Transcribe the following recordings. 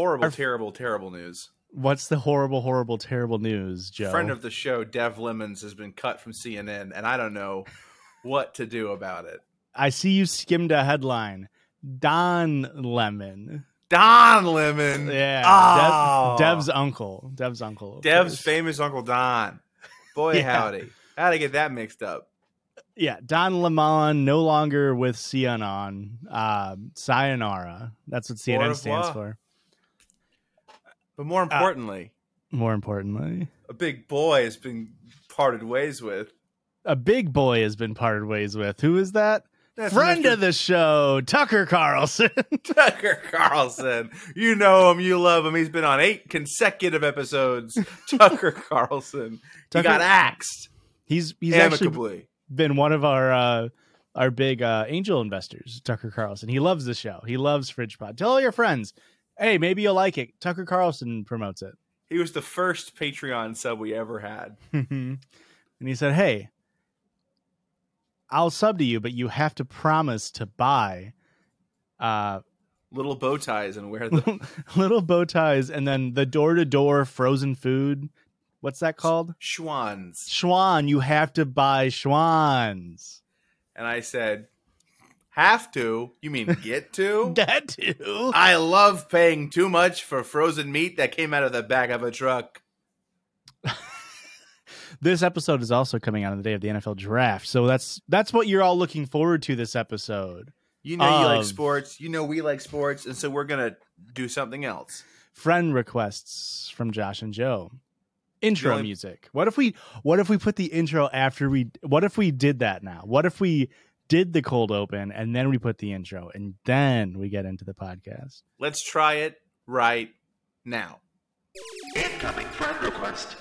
Horrible, Our- terrible, terrible news. What's the horrible, horrible, terrible news, Joe? Friend of the show, Dev Lemons, has been cut from CNN, and I don't know what to do about it. I see you skimmed a headline. Don Lemon. Don Lemon. Yeah. Oh. Dev- Dev's uncle. Dev's uncle. Dev's course. famous Uncle Don. Boy, Yeah. howdy. How'd I get that mixed up? Yeah. Don Lemon, no longer with CNN. Uh, sayonara. That's what CNN stands for. But more importantly, More importantly, a big boy has been parted ways with. a big boy has been parted ways with. Who is that? That's Friend Mr. of the show, Tucker Carlson. Tucker Carlson. You know him, you love him. He's been on eight consecutive episodes. Tucker Carlson. He got axed he's he's actually amicably. been one of our uh our big uh angel investors tucker carlson he loves the show he loves fridge pod tell all your friends hey maybe you'll like it tucker carlson promotes it He was the first Patreon sub we ever had. and he said hey i'll sub to you but you have to promise to buy uh Little bow ties and wear them. little bow ties and then the door-to-door frozen food what's that called Schwans. schwan you have to buy schwans And I said, Have to? You mean get to? that too I love paying too much for frozen meat that came out of the back of a truck. this episode is also coming out on the day of the NFL draft. So that's that's what you're all looking forward to this episode. You know you like Of- sports. You know we like sports, and so we're gonna do something else. Friend requests from Josh and Joe. Intro music. What if we what if we put the intro after we what if we did that now? What if we did the cold open and then we put the intro and then we get into the podcast? Let's try it right now. Incoming friend request.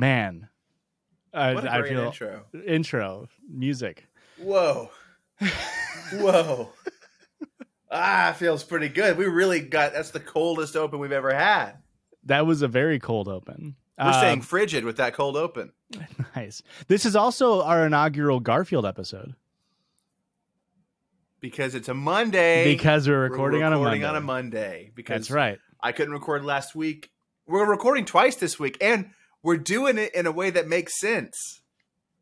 Man. I, What a I great feel intro. intro music. Whoa. Whoa. ah, feels pretty good. We really got that's the coldest open we've ever had. That was a very cold open. We're Um, saying frigid with that cold open. nice. This is also our inaugural Garfield episode. Because it's a Monday. because we're We're recording, on a Monday. on a Monday. Because That's right. I couldn't record last week. We're recording twice this week, and we're doing it in a way that makes sense.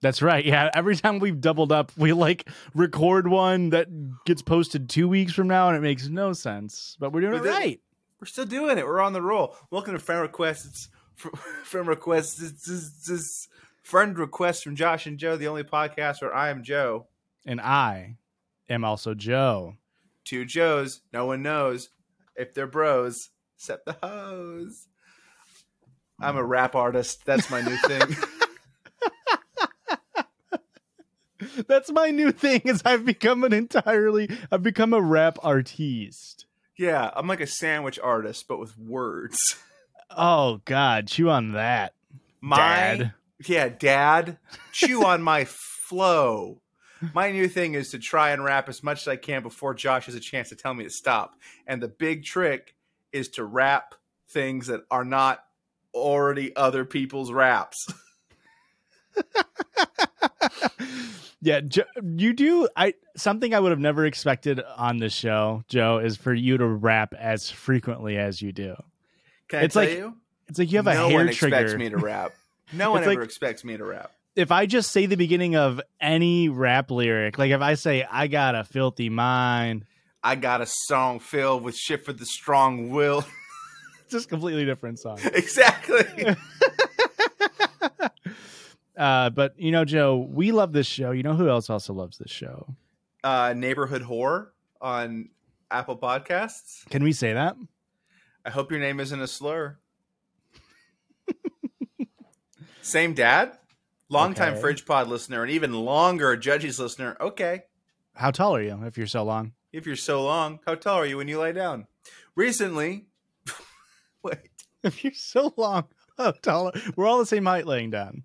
That's right. Yeah. Every time we've doubled up, we like record one that gets posted two weeks from now, and it makes no sense. But we're doing But it right. We're still doing it. We're on the roll. Welcome to friend requests. Friend requests. It's, it's, it's friend requests from Josh and Joe, the only podcast where I am Joe. And I am also Joe. Two Joes. No one knows if they're bros except the hoes. I'm a rap artist. That's my new thing. That's my new thing. Is I've become an entirely. I've become a rap artiste. yeah, I'm like a sandwich artist, but with words. Oh God, chew on that, My Dad. yeah, dad, chew on my flow. My new thing is to try and rap as much as I can before Josh has a chance to tell me to stop. And the big trick is to rap things that are not already other people's raps. Yeah, jo- you do. I something I would have never expected on this show, Joe, is for you to rap as frequently as you do. Can It's I tell like you? It's like you have a hair one trigger. expects me to rap. No one It's ever like- expects me to rap. if I just say the beginning of any rap lyric, like if I say I got a filthy mind, I got a song filled with shit for the strong will. just completely different song. exactly. Uh, but you know, Joe, we love this show. You know who else also loves this show? Uh, Neighborhood Horror on Apple Podcasts. Can we say that? I hope your name isn't a slur. Same dad, longtime Okay. Fridge Pod listener, and even longer Judges listener. Okay, How tall are you if you're so long? if you're so long, how tall are you when you lie down? Recently, If you're so long, how tall? We're all the same height laying down.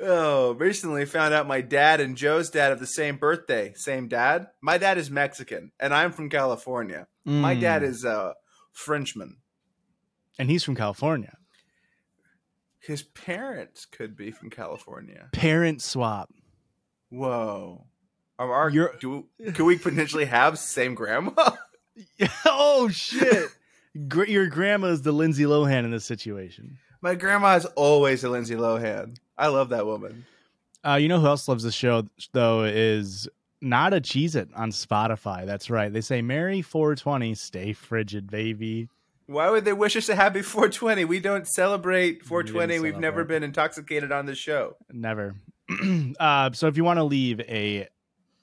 oh, recently found out my dad and Joe's dad have the same birthday. Same dad. My dad is Mexican, and I'm from California. My Mm. dad is a Frenchman. and he's from California. His parents could be from California. Parent swap. Whoa. Are our, do, could we potentially have same grandma? oh shit! Gr- your grandma is the Lindsay Lohan in this situation. My grandma is always a Lindsay Lohan. I love that woman. Uh, you know who else loves the show though is not a cheese it on Spotify. That's right. They say Merry 420, stay frigid, baby. Why would they wish us a happy 420? We don't celebrate 420. We've never been intoxicated on this show. Never. uh, so if you want to leave a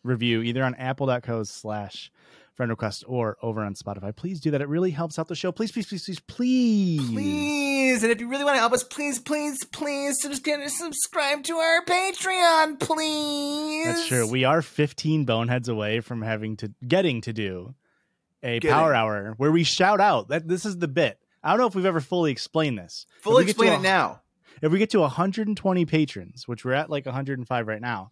review either on apple.co slash friend request or over on Spotify, please do that. It really helps out the show. Please, please, please, please, please. Please, and if you really want to help us, please, please, please subscribe, subscribe to our Patreon, please. That's true. We are 15 boneheads away from having to getting to do a Getting. power hour where we shout out that this is the bit. I don't know if we've ever fully explained this. fully If we get to explain a- it now. If we get to 120 patrons, which we're at like 105 right now,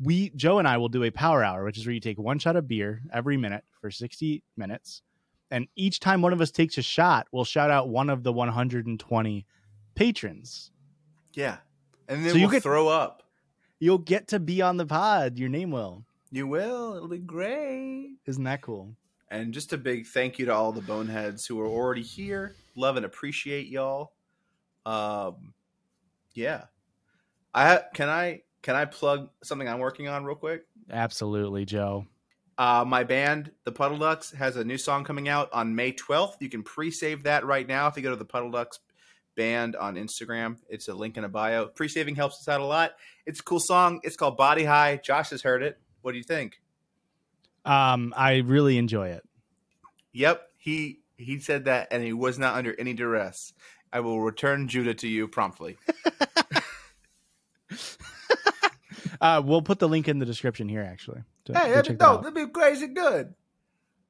we Joe and I will do a power hour, which is where you take one shot of beer every minute for 60 minutes. And each time one of us takes a shot, we'll shout out one of the 120 patrons. Yeah, and then So you we'll get- throw up. You'll get to be on the pod. Your name will. You will. It'll be great. Isn't that cool? And just a big thank you to all the boneheads who are already here. Love and appreciate y'all. Um, yeah. I can I can I plug something I'm working on real quick? Absolutely, Joe. Uh, my band, the Puddle Ducks, has a new song coming out on May 12th. You can pre-save that right now if you go to the Puddle Ducks band on Instagram. It's a link in a bio. Pre-saving helps us out a lot. It's a cool song. It's called Body High. Josh has heard it. What do you think? Um, I really enjoy it. Yep, he he said that, and he was not under any duress. I will return Judah to you promptly. Uh, we'll put the link in the description here, actually. to- hey, go that'd, check no, that that'd be crazy good.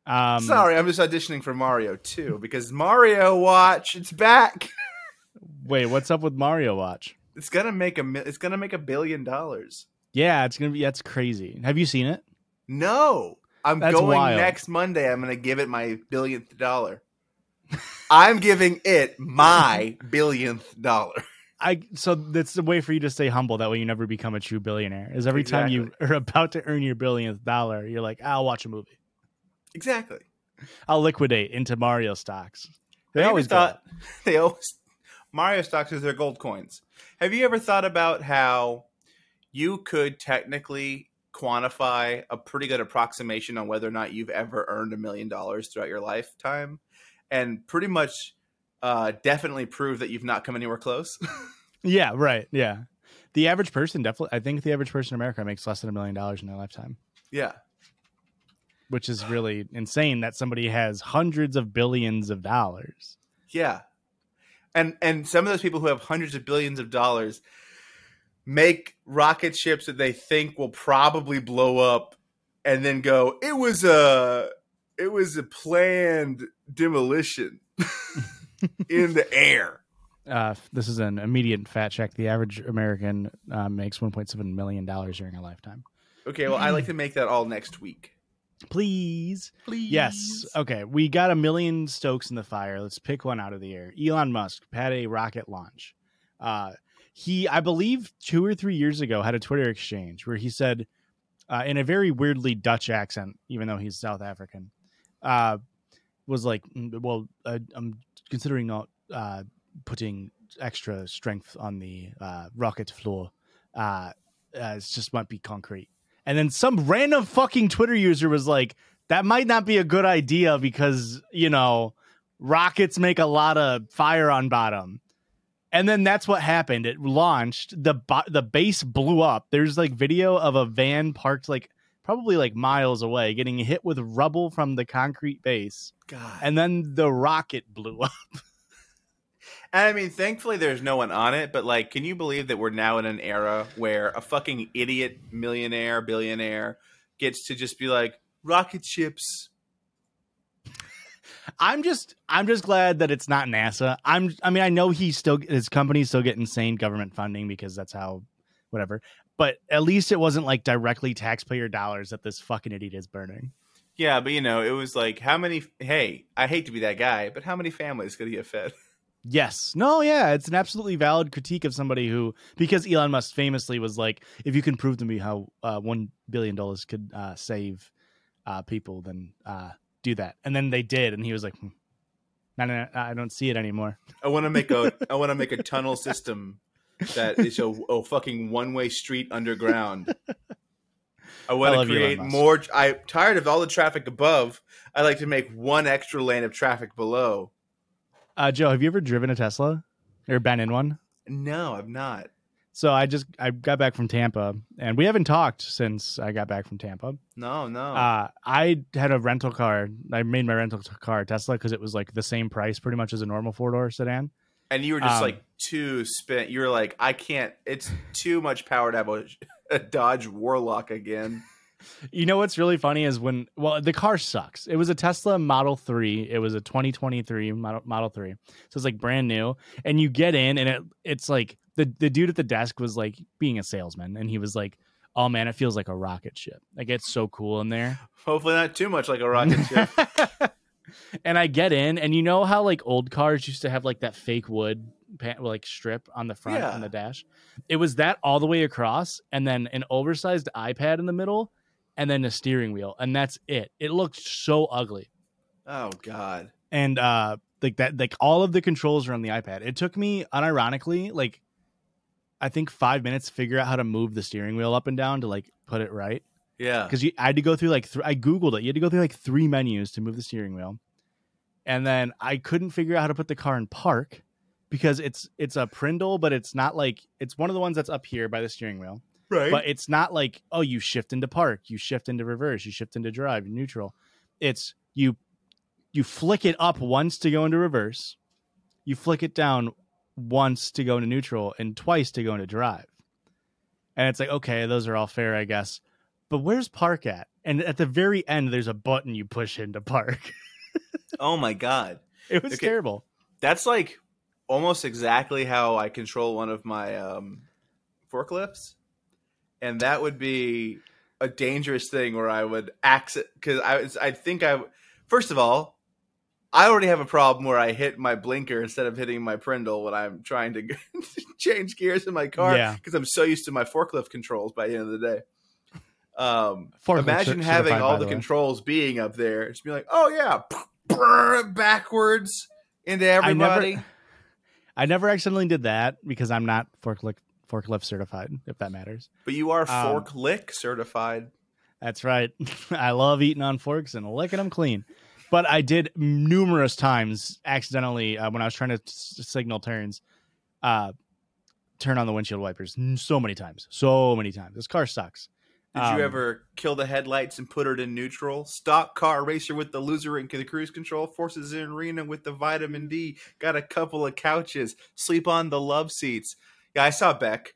Um, Sorry, I'm just auditioning for Mario too because Mario Watch it's back. Wait, what's up with Mario Watch? It's gonna make a mi- it's gonna make a billion dollars. Yeah, it's gonna be. That's crazy. Have you seen it? No, I'm That's going wild. next Monday. I'm gonna give it my billionth dollar. I'm giving it my billionth dollar. I so that's the way for you to stay humble. That way, you never become a true billionaire. Is every time you are about to earn your billionth dollar, you're like, I'll watch a movie. Exactly. I'll liquidate into Mario stocks. They always thought they always Mario stocks is their gold coins. Have you ever thought about how you could technically quantify a pretty good approximation on whether or not you've ever earned a million dollars throughout your lifetime, and pretty much uh, definitely prove that you've not come anywhere close? Yeah, right. Yeah, the average person definitely. I think the average person in America makes less than a million dollars in their lifetime, yeah, which is really insane. That somebody has hundreds of billions of dollars. yeah, and and some of those people who have hundreds of billions of dollars make rocket ships that they think will probably blow up and then go it was a it was a planned demolition in the air Uh, this is an immediate fat check. The average American uh, makes 1.7 million dollars during a lifetime. okay well i like to make that all next week Please. please Yes. Okay. We got a million stokes in the fire. Let's pick one out of the air. Elon Musk had a rocket launch. Uh, he, I believe, two or three years ago, had a Twitter exchange where he said, uh, in a very weirdly Dutch accent, even though he's South African, uh, was like, "Mm, "Well, uh, I'm considering not uh, putting extra strength on the uh, rocket floor. Uh, uh, it just might be concrete." And then some random fucking Twitter user was like, that might not be a good idea because, you know, rockets make a lot of fire on bottom. And then that's what happened. It launched. the bo- The base blew up. There's like video of a van parked like probably like miles away, getting hit with rubble from the concrete base, God. and then the rocket blew up. And I mean, thankfully, there's no one on it. But like, can you believe that we're now in an era where a fucking idiot millionaire, billionaire gets to just be like rocket ships? I'm just I'm just glad that it's not NASA. I'm I mean I know he still his company still get insane government funding because that's how whatever. But at least it wasn't like directly taxpayer dollars that this fucking idiot is burning. Yeah, but you know, it was like how many? Hey, I hate to be that guy, but how many families could he get fed? Yes. No, yeah, it's an absolutely valid critique of somebody who because Elon Musk famously was like if you can prove to me how uh, 1 billion dollars could uh, save uh, people then uh, do that. And then they did and he was like hmm, no, no, no, I don't see it anymore. I want to make a I want to make a tunnel system that is a, a fucking one way street underground. I want to create more. I'm tired of all the traffic above. I like to make one extra lane of traffic below. Uh, Joe, have you ever driven a Tesla or been in one? No, I've not. So I just I got back from Tampa, and we haven't talked since I got back from Tampa. No, no. Uh, I had a rental car. I made my rental car Tesla because it was like the same price, pretty much as a normal four door sedan. And you were just um, like too spent. You were like, I can't. It's too much power to have a, a Dodge Warlock again. You know what's really funny is when well the car sucks. It was a Tesla Model 3. It was a 2023 Model, Model 3. So it's like brand new and you get in and it it's like the the dude at the desk was like being a salesman and he was like, "Oh man, it feels like a rocket ship. Like it's so cool in there." Hopefully, not too much like a rocket ship. and I get in, and you know how like old cars used to have like that fake wood pa- like strip on the front Yeah. on the dash. It was that all the way across, and then an oversized iPad in the middle, and then a steering wheel, and that's it. It looked so ugly, Oh God. and uh, like that, like all of the controls are on the iPad. It took me, unironically, like I think five minutes to figure out how to move the steering wheel up and down to like put it right Yeah. because I had to go through like th- I googled it. You had to go through like three menus to move the steering wheel, and then I couldn't figure out how to put the car in park because it's it's a Prindle, but it's not like it's one of the ones that's up here by the steering wheel. Right. But it's not like oh you shift into park, you shift into reverse, you shift into drive, neutral. It's you you flick it up once to go into reverse, you flick it down once to go into neutral, and twice to go into drive. And it's like okay, those are all fair, I guess but where's park at? And at the very end, there's a button you push into park. oh my God. It was Okay. terrible. That's like almost exactly how I control one of my um, forklifts, and that would be a dangerous thing where I would accident because I I think I first of all I already have a problem where I hit my blinker instead of hitting my Prindle when I'm trying to change gears in my car Yeah. because I'm so used to my forklift controls by the end of the day. Um, imagine having all the the controls being up there. It's be like, oh yeah, backwards into I never- everybody. I never accidentally did that because I'm not forklift forklift certified. If that matters, But you are Um, fork lick certified. that's right. I love eating on forks and licking them clean. But I did numerous times accidentally uh, when I was trying to s- signal turns, uh, turn on the windshield wipers. So many times, so many times. This car sucks. Did Um, you ever kill the headlights and put it in neutral? Stock car racer with the loser and the cruise control. Forces in arena with the vitamin D. Got a couple of couches. Sleep on the love seats. Yeah, I saw Beck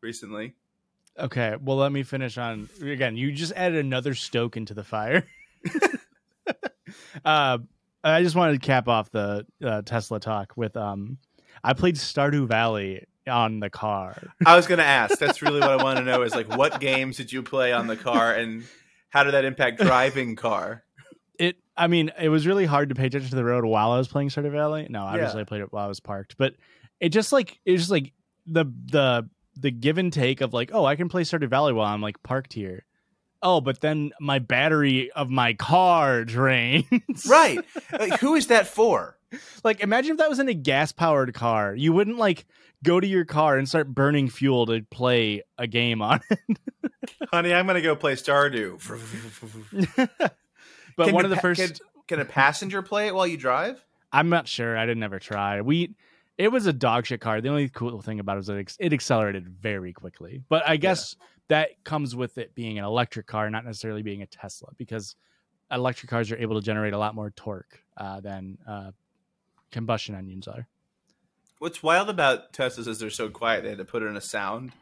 recently. Okay, well, let me finish on again. You just added another stoke into the fire. uh, I just wanted to cap off the uh, Tesla talk with um, I played Stardew Valley on the car. I was going to ask. That's really what I want to know is like, what games did you play on the car and how did that impact driving car? It, I mean, it was really hard to pay attention to the road while I was playing Stardew Valley. No, obviously Yeah. I played it while I was parked, but it just like it was just like the the the give and take of like, oh, I can play Stardew Valley while I'm like parked here. Oh, but then my battery of my car drains. Right. Like, who is that for? Like, imagine if that was in a gas powered car. You wouldn't like go to your car and start burning fuel to play a game on it. Honey, I'm going to go play Stardew. but Can one of the pa- first, Can, can a passenger play it while you drive? I'm not sure. I didn't ever try. We, It was a dog shit car. The only cool thing about it was that it, it accelerated very quickly. But I guess that comes with it being an electric car, not necessarily being a Tesla, because electric cars are able to generate a lot more torque uh, than uh, combustion engines are. What's wild about Teslas is they're so quiet. They had to put in a sound.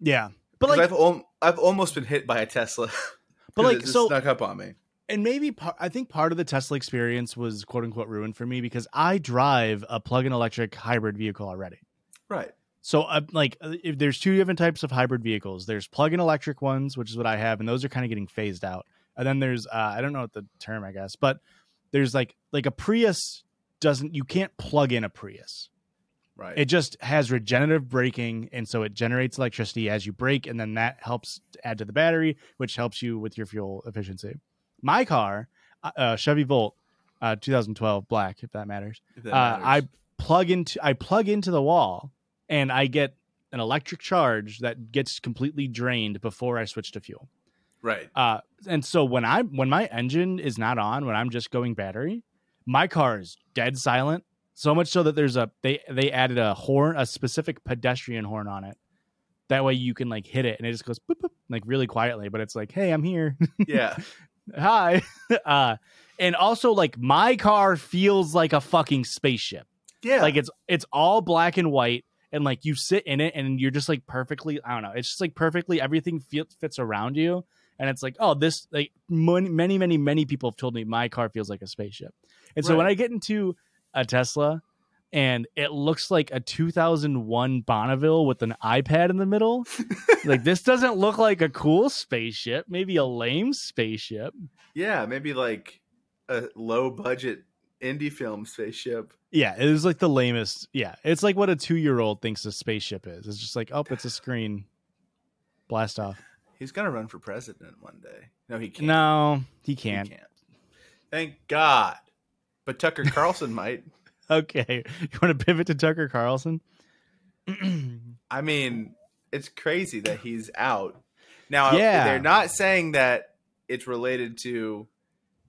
Yeah, but like, I've I've almost been hit by a Tesla. but like, so snuck up on me. and maybe par- I think part of the Tesla experience was quote unquote ruined for me because I drive a plug-in electric hybrid vehicle already. Right. So, uh, like, uh, if there's two different types of hybrid vehicles. There's plug-in electric ones, which is what I have, and those are kind of getting phased out. And then there's, uh, I don't know what the term, I guess, but there's like, like a Prius doesn't, you can't plug in a Prius. Right. It just has regenerative braking, and so it generates electricity as you brake, and then that helps add to the battery, which helps you with your fuel efficiency. My car, uh, uh, Chevy Volt, uh, 2012 black, if that matters If that uh, I plug into I plug into the wall and I get an electric charge that gets completely drained before I switch to fuel. right. Uh, and so when I when my engine is not on, when I'm just going battery, my car is dead silent. So much so that there's a they they added a horn, a specific pedestrian horn on it. That way you can like hit it and it just goes boop, boop, like really quietly, but it's like, hey, I'm here. Yeah. Hi. uh, and also like my car feels like a fucking spaceship Yeah. like it's it's all black and white and like you sit in it and you're just like perfectly i don't know it's just like perfectly everything feel, fits around you and it's like oh this like many many many many people have told me my car feels like a spaceship and so when i get into a tesla and it looks like a 2001 bonneville with an ipad in the middle like this doesn't look like a cool spaceship maybe a lame spaceship yeah. Maybe like a low budget indie film spaceship. Yeah, it is like the lamest. Yeah, it's like what a two year old thinks a spaceship is. It's just like, oh, it's a screen. Blast off. He's gonna run for president one day. No, he can't. No, he he can't. can't. Thank God. But Tucker Carlson might. Okay, you want to pivot to Tucker Carlson? I mean, it's crazy that he's out. Now, Yeah. they're not saying that it's related to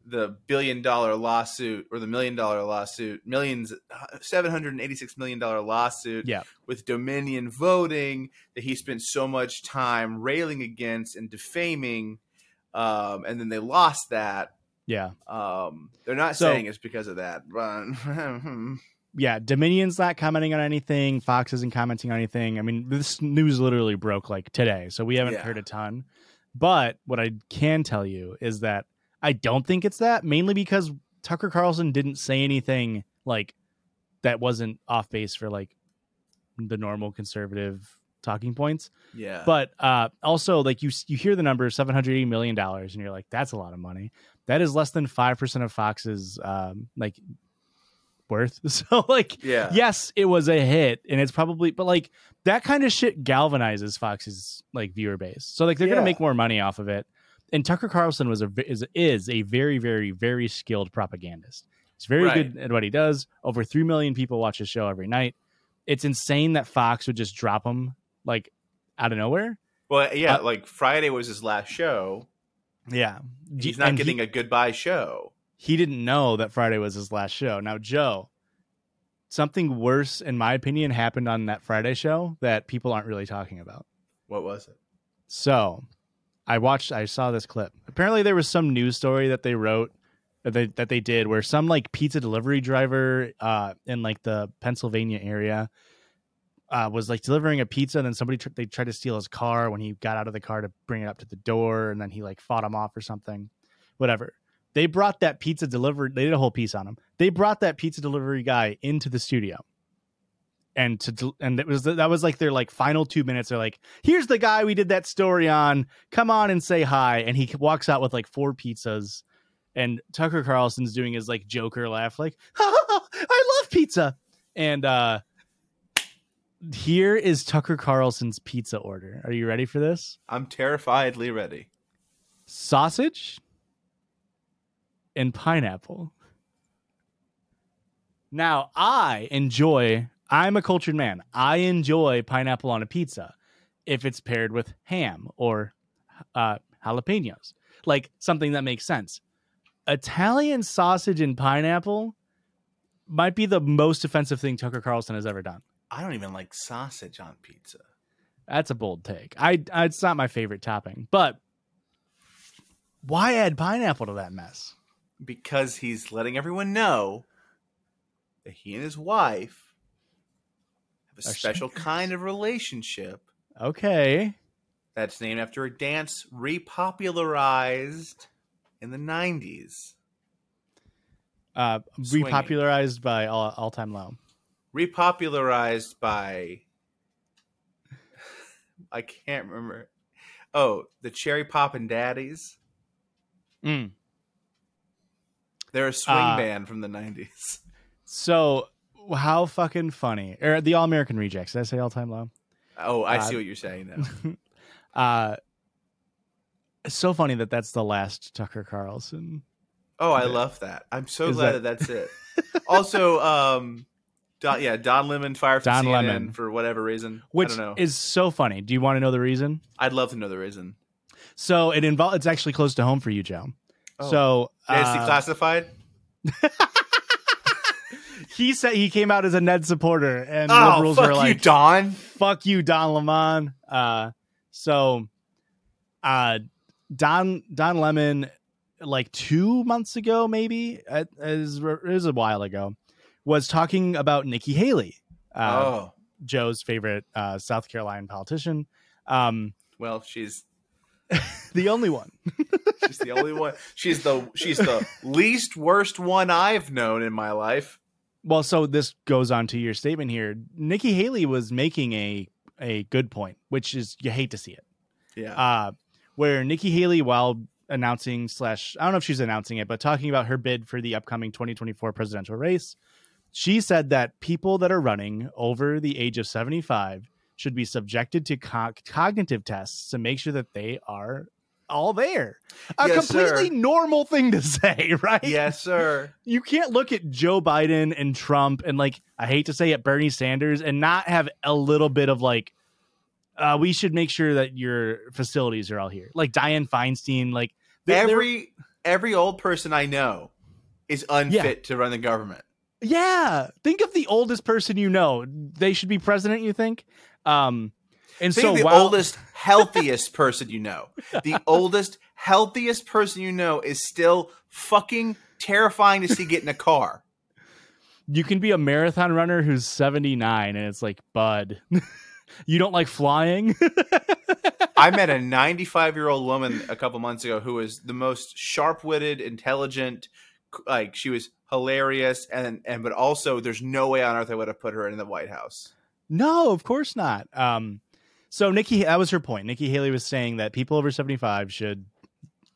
the billion dollar lawsuit or the million dollar lawsuit, millions, seven hundred and eighty six million dollar lawsuit Yeah. with Dominion voting that he spent so much time railing against and defaming, um, and then they lost that. Yeah, Um, they're not So- saying it's because of that, but yeah. Dominion's not commenting on anything. Fox isn't commenting on anything. I mean, this news literally broke like today, so we haven't Yeah. heard a ton. But what I can tell you is that I don't think it's that, mainly because Tucker Carlson didn't say anything like that wasn't off base for like the normal conservative talking points. yeah, But uh, also, like you, you hear the number seven hundred eighty million dollars, and you're like, that's a lot of money. That is less than five percent of Fox's um, like worth. So, like, yeah, yes, it was a hit, and it's probably, but like that kind of shit galvanizes Fox's like viewer base. So, like, they're Yeah. gonna make more money off of it. And Tucker Carlson was a is is a very very very skilled propagandist. He's very Right. good at what he does. Over three million people watch his show every night. It's insane that Fox would just drop him like out of nowhere. Well, yeah, Uh, like Friday was his last show. Yeah, He's not And getting He, a goodbye show. he didn't know that Friday was his last show. Now, Joe, something worse, in my opinion, happened on that Friday show that people aren't really talking about. What was it? So, I watched. I saw this clip. Apparently, there was some news story that they wrote that they that they did where some like pizza delivery driver uh, in like the Pennsylvania area uh, was like delivering a pizza, and then somebody tr- they tried to steal his car when he got out of the car to bring it up to the door, and then he like fought him off or something. Whatever. They brought that pizza delivery. They did a whole piece on him. They brought that pizza delivery guy into the studio, and to and it was that was like their like final two minutes. They're like, "Here's the guy we did that story on. Come on and say hi." And he walks out with like four pizzas, and Tucker Carlson's doing his like Joker laugh, like, "I love pizza," and uh here is Tucker Carlson's pizza order. Are you ready for this? I'm terrifiedly ready. Sausage and pineapple. Now, I enjoy, I'm a cultured man. I enjoy pineapple on a pizza if it's paired with ham or uh, jalapenos, like something that makes sense. Italian sausage and pineapple might be the most offensive thing Tucker Carlson has ever done. I don't even like sausage on pizza. That's a bold take. I, I it's not my favorite topping, but why add pineapple to that mess? because he's letting everyone know that he and his wife have a Are special suckers. kind of relationship Okay. that's named after a dance repopularized in the 90s. Uh, repopularized by all, all time low. Repopularized by I can't remember. Oh, the Cherry Poppin' Daddies. Mm. They're a swing Uh, band from the 90s. So how fucking funny? Or the All American Rejects? Did I say all time low? Oh, I uh, see what you're saying now. Uh, it's so funny that that's the last Tucker Carlson. Oh, I Yeah. love that. I'm so Is glad that- that, that's it. also, um, Don, yeah, Don Lemon fired Don CNN Lemon. for whatever reason. Which I don't know. is so funny. Do you want to know the reason? I'd love to know the reason. So it involves. It's actually close to home for you, Joe. Oh. So is uh, he classified? he said he came out as a Ned supporter, and Oh, liberals fuck were you, like, Don. "Fuck you, Don Lemon." Uh, so, uh, Don Don Lemon, like two months ago, maybe it is it a while ago, was talking about Nikki Haley, uh, oh, Joe's favorite uh, South Carolina politician, um, well, she's the only one. she's the only one. She's the she's the least worst one I've known in my life. Well, so this goes on to your statement here. Nikki Haley was making a a good point, which is you hate to see it. Yeah. Uh, where Nikki Haley, while announcing slash I don't know if she's announcing it, but talking about her bid for the upcoming 2024 presidential race, she said that people that are running over the age of 75 should be subjected to co- cognitive tests to make sure that they are all there. A Yes, completely sir. normal thing to say, right? yes, sir. you can't look at Joe Biden and Trump and like I hate to say it, Bernie Sanders, and not have a little bit of like, uh, we should make sure that your facilities are all here. Like Dianne Feinstein, like they're- they're- every every old person I know is unfit to run the government. Yeah. Think of the oldest person you know. They should be president. You think? Um, and Think so the while- oldest, healthiest person you know. The oldest, healthiest person you know is still fucking terrifying to see get in a car. you can be a marathon runner who's seventy nine, and it's like, bud, you don't like flying. I met a 95 year old woman a couple months ago who was the most sharp witted, intelligent. Like she was hilarious, and and but also there's no way on earth I would have put her in the White House. No, of course not. Um, so Nikki, that was her point. Nikki Haley was saying that people over seventy five should,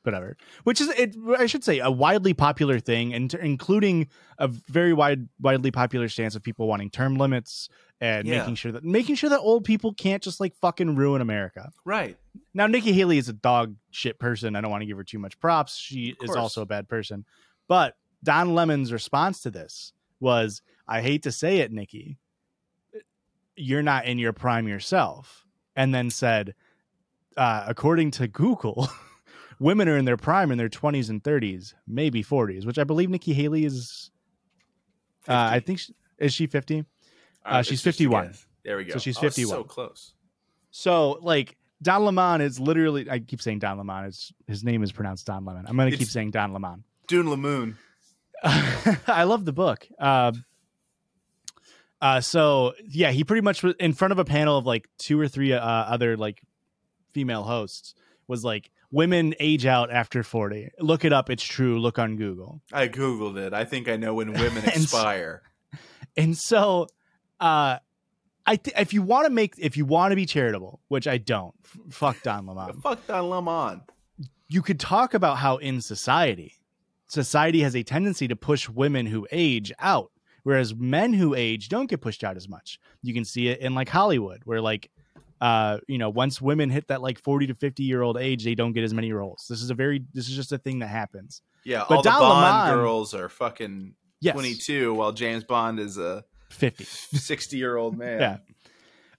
whatever, which is it. I should say a widely popular thing, and including a very wide, widely popular stance of people wanting term limits and Yeah. making sure that making sure that old people can't just like fucking ruin America. Right. Now, Nikki Haley is a dog shit person. I don't want to give her too much props. She is also a bad person. But Don Lemon's response to this was, I hate to say it, Nikki, you're not in your prime yourself. And then said, uh, according to Google, women are in their prime in their 20s and 30s, maybe 40s, which I believe Nikki Haley is. Uh, I think she, is she 50? All right, Uh, she's 51. There we go. So she's Oh, 51. So close. So like Don Lemon is literally I keep saying Don Lemon. It's his name is pronounced Don Lemon. I'm gonna keep saying Don Lemon. Dune Lamoon. I love the book. Um uh so yeah, he pretty much was in front of a panel of like two or three uh, other like female hosts was like women age out after 40. Look it up, it's true. Look on Google. I googled it. I think I know when women And expire. And so uh I th- if you want to make if you want to be charitable, which I don't, f- fuck Don Lemon. Fuck Don Lemon. you could talk about how in society society has a tendency to push women who age out whereas men who age don't get pushed out as much. You can see it in like hollywood where like uh you know once women hit that like 40 to 50 year old age they don't get as many roles. This is a very this is just a thing that happens. Yeah, But all the Bond girls are fucking yes. 22, while James Bond is a 50 60 year old man. Yeah.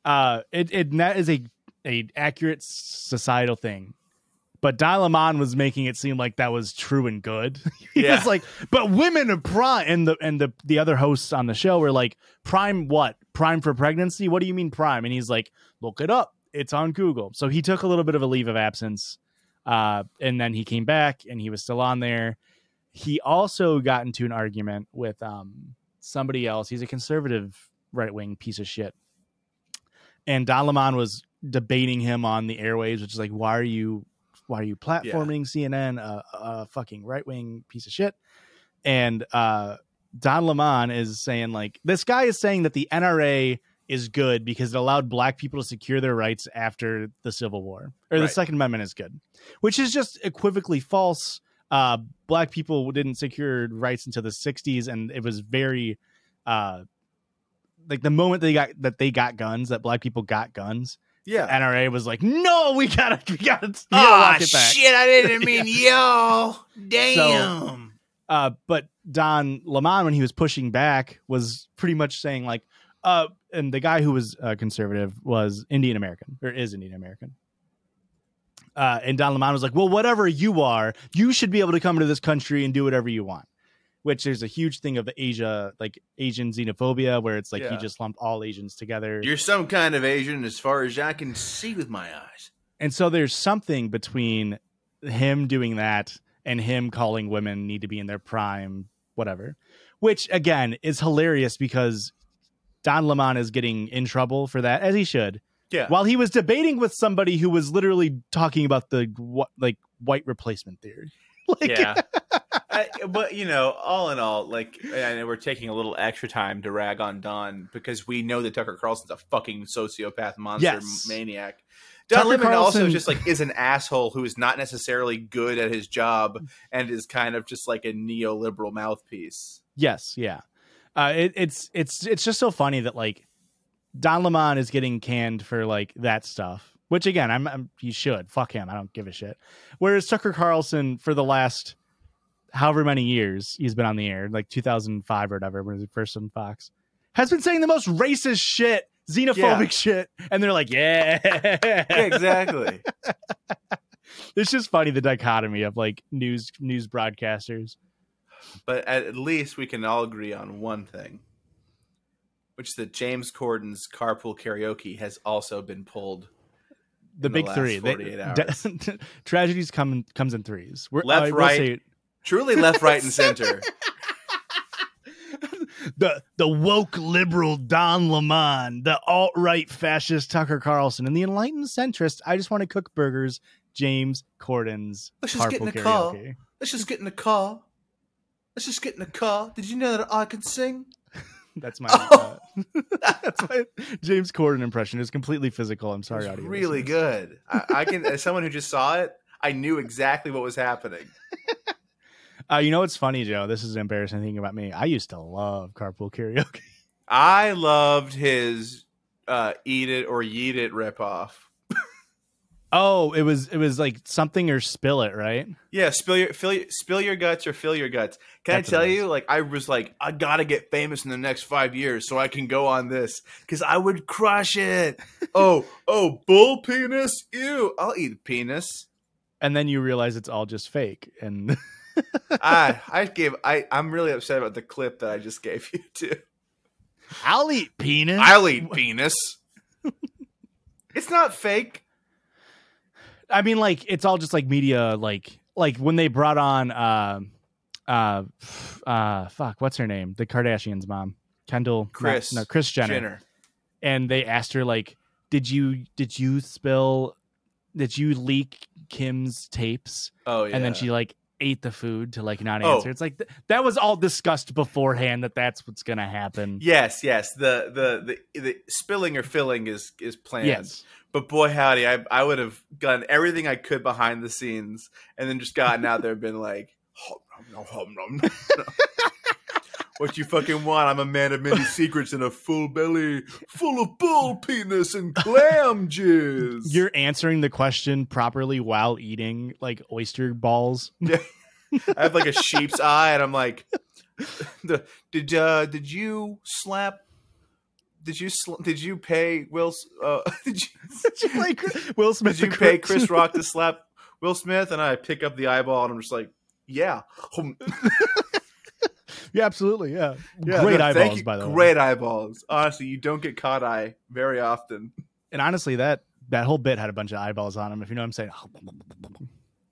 uh it, it that is a a accurate societal thing But Don Lemon was making it seem like that was true and good. he Yeah. was like, "But women are prime," and the and the the other hosts on the show were like, "Prime what? Prime for pregnancy? What do you mean prime?" And he's like, "Look it up. It's on Google." So he took a little bit of a leave of absence, uh, and then he came back, and he was still on there. He also got into an argument with um, somebody else. He's a conservative right wing piece of shit. And Don Lemon was debating him on the airwaves, which is like, why are you, why are you platforming CNN, a, a fucking right wing piece of shit? And uh, Don Lemon is saying like, this guy is saying that the NRA is good because it allowed black people to secure their rights after the Civil War, or the Second Amendment is good, which is just equivocally false. Uh, black people didn't secure rights until the 60s, and it was very uh, like the moment they got that they got guns, that black people got guns, Yeah. NRA was like, "No, we gotta, we gotta, we gotta Ah, lock it back." shit! I didn't mean yo. Damn. Uh, but Don Lemon, when he was pushing back, was pretty much saying like, uh, and the guy who was uh, conservative was Indian American or is Indian American. Uh, and Don Lemon was like, "Well, whatever you are, you should be able to come to this country and do whatever you want." Which there's a huge thing of Asia, like Asian xenophobia, where it's like he just lumped all Asians together. You're some kind of Asian, as far as I can see with my eyes. And so there's something between him doing that and him calling women need to be in their prime, whatever. Which again is hilarious because Don Lemon is getting in trouble for that, as he should. Yeah. While he was debating with somebody who was literally talking about the like white replacement theory. Like, yeah. I, but you know, all in all, like, and we're taking a little extra time to rag on Don because we know that Tucker Carlson's a fucking sociopath, monster, Yes. maniac. Don Tucker Lemon also just like is an asshole who is not necessarily good at his job and is kind of just like a neoliberal mouthpiece. Yes, yeah. Uh, it, it's it's it's just so funny that like Don Lemon is getting canned for like that stuff. Which again, I'm, I'm he should fuck him. I don't give a shit. Whereas Tucker Carlson, for the last however many years he's been on the air, like 2005 or whatever, when he was first on Fox, has been saying the most racist shit, xenophobic Yeah. shit, and they're like, yeah, exactly. it's just funny the dichotomy of like news news broadcasters. but at least we can all agree on one thing, which is that James Corden's carpool karaoke has also been pulled. the the big last three. They- 48 de- tragedies come comes in threes. We're, Left, will right. say Truly left, right, and center. the the woke liberal Don Lemon, the alt right fascist Tucker Carlson, and the enlightened centrist. I just want to cook burgers. James Corden's Let's just get in the car. Let's just get in the car. Let's just get in the car. Did you know that I can sing? That's my Oh. uh, that's my James Corden impression. It's completely physical. I'm sorry, It's audio really listeners. good. I, I can, as someone who just saw it, I knew exactly what was happening. Uh, you know what's funny, Joe? This is an embarrassing thing about me. I used to love carpool karaoke. I loved his uh, "Eat It or Yeet It" ripoff. Oh, it was it was like something or spill it, right? Yeah, spill your fill, your- spill your guts or fill your guts. Can That's I tell you? Like I was like, I gotta get famous in the next five years so I can go on this because I would crush it. oh, oh, bull penis. Ew, I'll eat penis. And then you realize it's all just fake. And I I gave I I'm really upset about the clip that I just gave you too. I'll eat penis. I'll eat penis. it's not fake. I mean, like it's all just like media, like like when they brought on uh uh uh fuck, what's her name? The Kardashians' mom, Kendall, Chris Kris no, Kris Jenner. Jenner. and they asked her like, "Did you did you spill? Did you leak Kim's tapes?" Oh yeah. And then she like ate the food to like not Oh. answer. It's like th- that was all discussed beforehand that that's what's gonna happen. Yes, yes. The, the the the spilling or filling is is planned. Yes. But boy howdy, I I would have done everything I could behind the scenes and then just gotten out there and been like, "Hum, nom, nom, hum, nom, nom." What you fucking want? I'm a man of many secrets and a full belly full of bull penis and clam jizz. You're answering the question properly while eating like oyster balls. I have like a sheep's eye, and I'm like, did uh, did you slap? Did you sl- did you pay Will? Uh, did you Did you play Chris- Will Smith? did you pay Chris- Chris Rock to slap Will Smith, and I pick up the eyeball, and I'm just like, yeah, Yeah, absolutely. Yeah. yeah Great no, eyeballs, by the way. Great eyeballs. Honestly, you don't get caught eye very often. And honestly, that that whole bit had a bunch of eyeballs on him. If you know what I'm saying.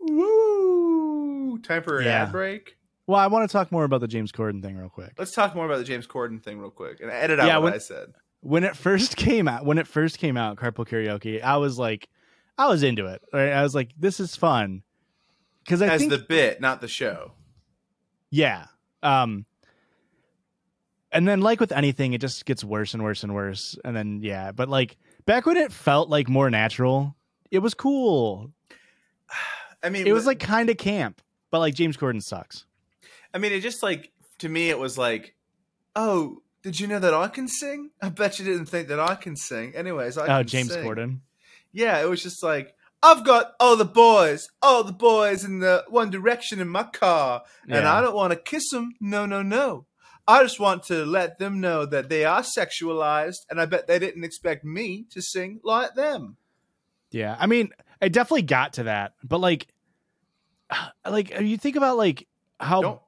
Woo! Time for an Yeah. ad break. Well, I want to talk more about the James Corden thing real quick. Let's talk more about the James Corden thing real quick and edit out Yeah, what when- I said. When it first came out, when it first came out, Carpool Karaoke, I was like, I was into it. Right? I was like, this is fun. Because I As think the bit, not the show. Yeah. Um and then like with anything it just gets worse and worse and worse and then yeah, but like back when it felt like more natural, it was cool. I mean, It was like kind of camp, but like James Corden sucks. I mean, it just like to me, it was like, oh, did you know that I can sing? I bet you didn't think that I can sing. Anyways, I Oh, James sing. Corden. Yeah, it was just like I've got all the boys, all the boys in the One Direction in my car, and Yeah. I don't want to kiss them. No, no, no. I just want to let them know that they are sexualized, and I bet they didn't expect me to sing like them. Yeah. I mean, I definitely got to that, but like like you think about like how Don't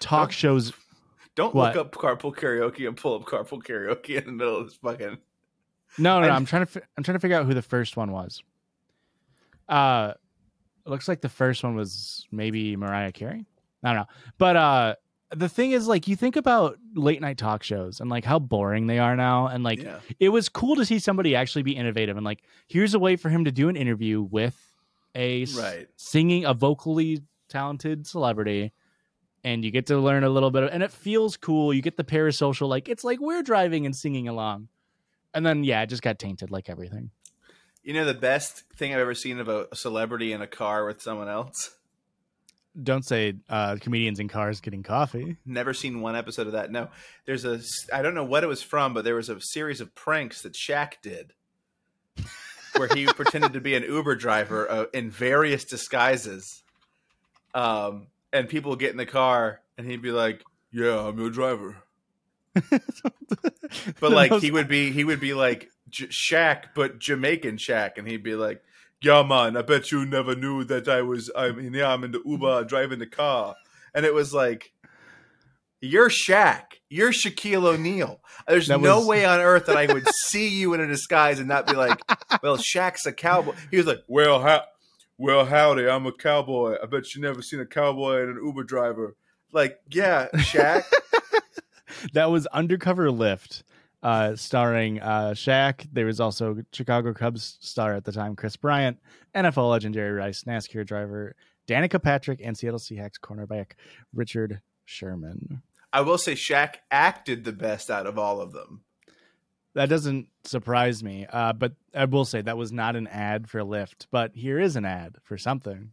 talk don't- shows don't What? look up carpool karaoke and pull up carpool karaoke in the middle of this fucking. No, no, no I- I'm trying to I'm trying to figure out who the first one was. Uh it looks like the first one was maybe Mariah Carey. I don't know. But uh the thing is like you think about late night talk shows and like how boring they are now and like yeah. it was cool to see somebody actually be innovative and like here's a way for him to do an interview with a Right. singing a vocally talented celebrity and you get to learn a little bit of, and it feels cool you get the parasocial like it's like we're driving and singing along and then yeah it just got tainted like everything You know the best thing I've ever seen of a celebrity in a car with someone else? Don't say uh comedians in cars getting coffee Never seen one episode of that. No, there's a I don't know what it was from, but there was a series of pranks that Shaq did, where he pretended to be an Uber driver uh, in various disguises, um, and people would get in the car and he'd be like, "Yeah, I'm your driver," but like he would be he would be like J- Shaq, but Jamaican Shaq, and he'd be like. Yeah, man. I bet you never knew that I was. I mean, yeah, I'm in the Uber driving the car, and it was like, you're Shaq. You're Shaquille O'Neal. There's no way on earth that I would see you in a disguise and not be like, well, Shaq's a cowboy. He was like, well, how, well, howdy, I'm a cowboy. I bet you never seen a cowboy and an Uber driver. Like, yeah, Shaq. that was undercover Lyft uh starring uh Shaq. There was also Chicago Cubs star at the time, Kris Bryant, NFL legend Jerry Rice, NASCAR driver Danica Patrick, and Seattle Seahawks cornerback Richard Sherman. I will say Shaq acted the best out of all of them. That doesn't surprise me. Uh, but I will say that was not an ad for Lyft, but here is an ad for something.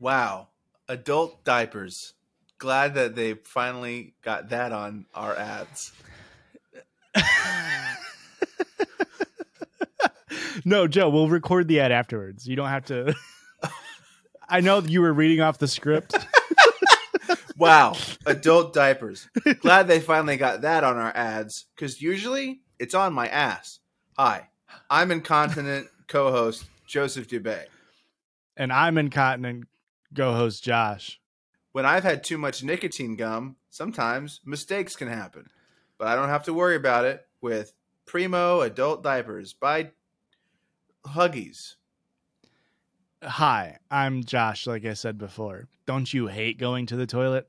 Wow. Adult diapers. Glad that they finally got that on our ads. No, Joe, we'll record the ad afterwards. You don't have to. I know you were reading off the script. Wow, adult diapers. Glad they finally got that on our ads because usually it's on my ass. Hi, I'm incontinent co-host Joseph Dubay. and I'm incontinent go host Josh. When I've had too much nicotine gum, sometimes mistakes can happen, but I don't have to worry about it with Primo adult diapers by Huggies. Hi, I'm Josh, like I said before. Don't you hate going to the toilet?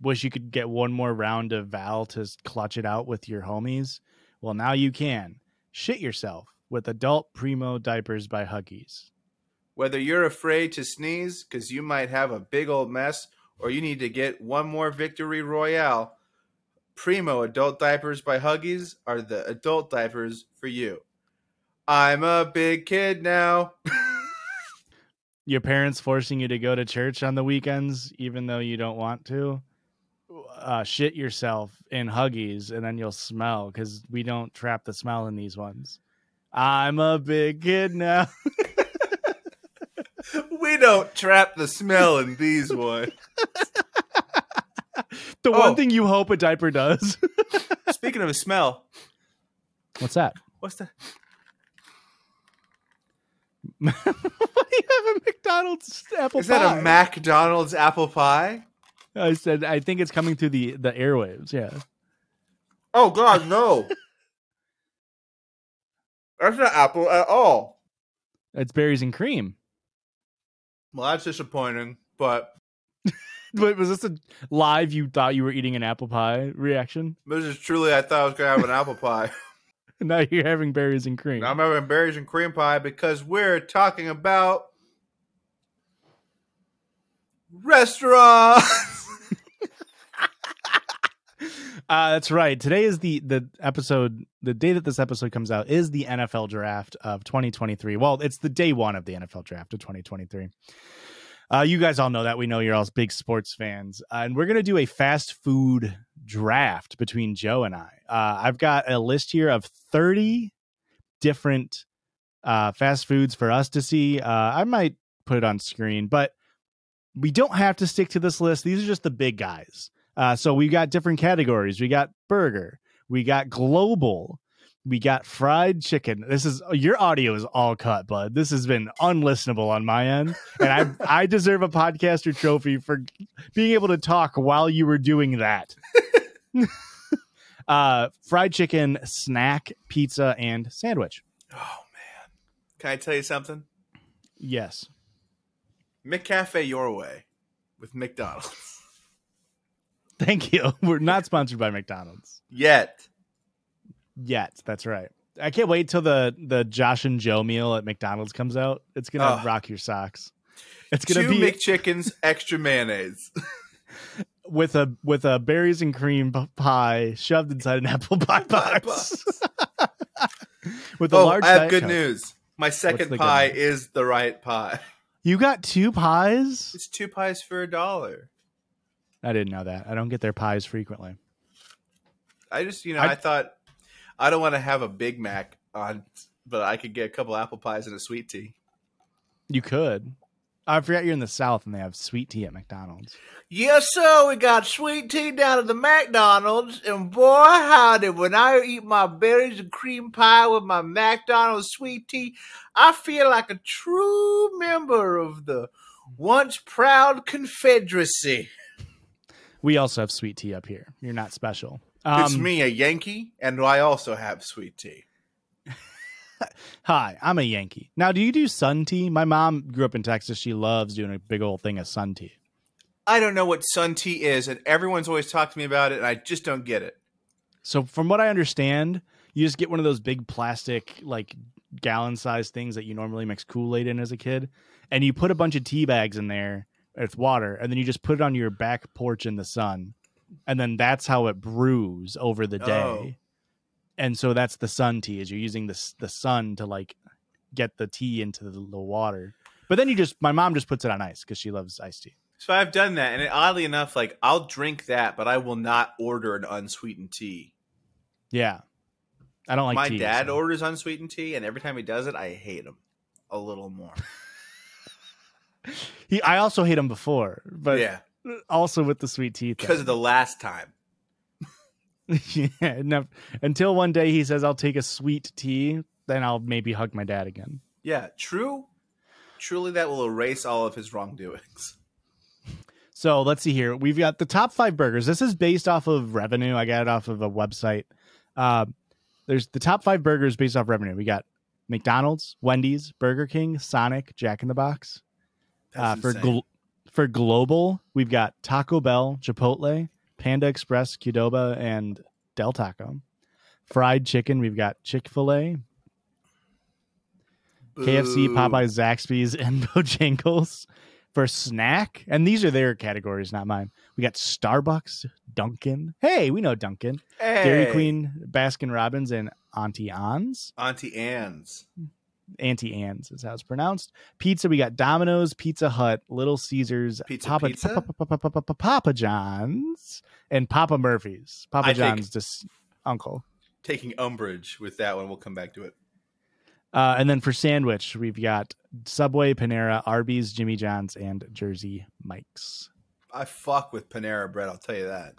Wish you could get one more round of Val to clutch it out with your homies? Well, now you can. Shit yourself with adult Primo diapers by Huggies. Whether you're afraid to sneeze because you might have a big old mess, or you need to get one more victory royale, Primo adult diapers by Huggies are the adult diapers for you. I'm a big kid now. Your parents forcing you to go to church on the weekends, even though you don't want to. Uh, shit yourself in Huggies, and then you'll smell because we don't trap the smell in these ones. I'm a big kid now. we don't trap the smell in these ones. the Oh. one thing you hope a diaper does. Speaking of a smell, What's that? what's that? Why do you have a McDonald's apple pie? Is pie? that a McDonald's apple pie? I said I think it's coming through the the airwaves. Yeah. Oh God, no. That's not apple at all. It's berries and cream. Well, that's disappointing, but Wait, was this a live? You thought you were eating an apple pie reaction? this is truly I thought I was gonna have an apple pie. Now you're having berries and cream. I'm having berries and cream pie because we're talking about restaurants. Uh, that's right. Today is the the episode. The day that this episode comes out is the NFL draft of 2023. Well, it's the day one of the NFL draft of 2023. Uh, you guys all know that. We know you're all big sports fans, uh, and we're gonna do a fast food draft between Joe and I. Uh, I've got a list here of 30 different uh, fast foods for us to see. Uh, I might put it on screen, but we don't have to stick to this list. These are just the big guys. Uh, so we got different categories. We got burger. We got global. We got fried chicken. This is your audio is all cut, bud. This has been unlistenable on my end, and I I deserve a podcaster trophy for being able to talk while you were doing that. uh, fried chicken, snack, pizza, and sandwich. oh man, can I tell you something? Yes. McCafe your way with McDonald's. Thank you. We're not sponsored by McDonald's Yet. yet. That's right. I can't wait till the the Josh and Joe meal at McDonald's comes out. It's gonna Oh. rock your socks. It's gonna Two be McChickens, extra mayonnaise. with a with a berries and cream pie shoved inside an apple pie box. with a oh, large. I have good news. My second pie is the right pie. You got two pies. It's two pies for a dollar. I didn't know that. I don't get their pies frequently. I just, you know, I- I, thought I don't want to have a Big Mac on, but I could get a couple apple pies and a sweet tea. You could. I forgot you're in the South and they have sweet tea at McDonald's. Yes, sir. We got sweet tea down at the McDonald's, and boy, howdy! When I eat my berries and cream pie with my McDonald's sweet tea, I feel like a true member of the once proud Confederacy. We also have sweet tea up here. You're not special. it's Um, me, a Yankee, and I also have sweet tea. Hi, I'm a Yankee. Now, do you do sun tea? My mom grew up in Texas. She loves doing a big old thing of sun tea. I don't know what sun tea is, and everyone's always talked to me about it, and I just don't get it. So, from what I understand, you just get one of those big plastic, like gallon sized things that you normally mix Kool Aid in as a kid, and you put a bunch of tea bags in there with water, and then you just put it on your back porch in the sun, and then that's how it brews over the day. Oh. And so that's the sun tea. Is you're using the the sun to like get the tea into the, the water, but then you just my mom just puts it on ice because she loves iced tea. So I've done that, and oddly enough, like I'll drink that, but I will not order an unsweetened tea. Yeah, I don't like My tea, dad so- orders unsweetened tea, and every time he does it, I hate him a little more. He, I also hate him before, but yeah, also with the sweet tea thing. because of the last time. yeah, until one day he says I'll take a sweet tea, then I'll maybe hug my dad again. Yeah, true. Truly, that will erase all of his wrongdoings. So let's see here. We've got the top five burgers. This is based off of revenue. I got it off of a website. Uh, there's the top five burgers based off revenue. We got McDonald's, Wendy's, Burger King, Sonic, Jack in the Box. Uh, for gl- for global, we've got Taco Bell, Chipotle, Panda Express, Qdoba, and Del Taco. Fried chicken, we've got Chick Fil A, KFC. Popeyes, Zaxby's, and Bojangles. For snack, and these are their categories, not mine. We got Starbucks, Dunkin'. Hey, we know Dunkin'. Dairy Queen, Baskin Robbins, and Auntie Anne's. Auntie Anne's. Auntie Anne's is how it's pronounced. Pizza, we got Domino's, Pizza Hut, Little Caesars, Pizza Papa, Pizza? Papa, Papa, Papa, Papa, Papa John's, and Papa Murphy's. Papa I John's just uncle. Taking umbrage with that one. We'll come back to it. Uh, and then for sandwich, we've got Subway, Panera, Arby's, Jimmy John's, and Jersey Mike's. I fuck with Panera bread. I'll tell you that.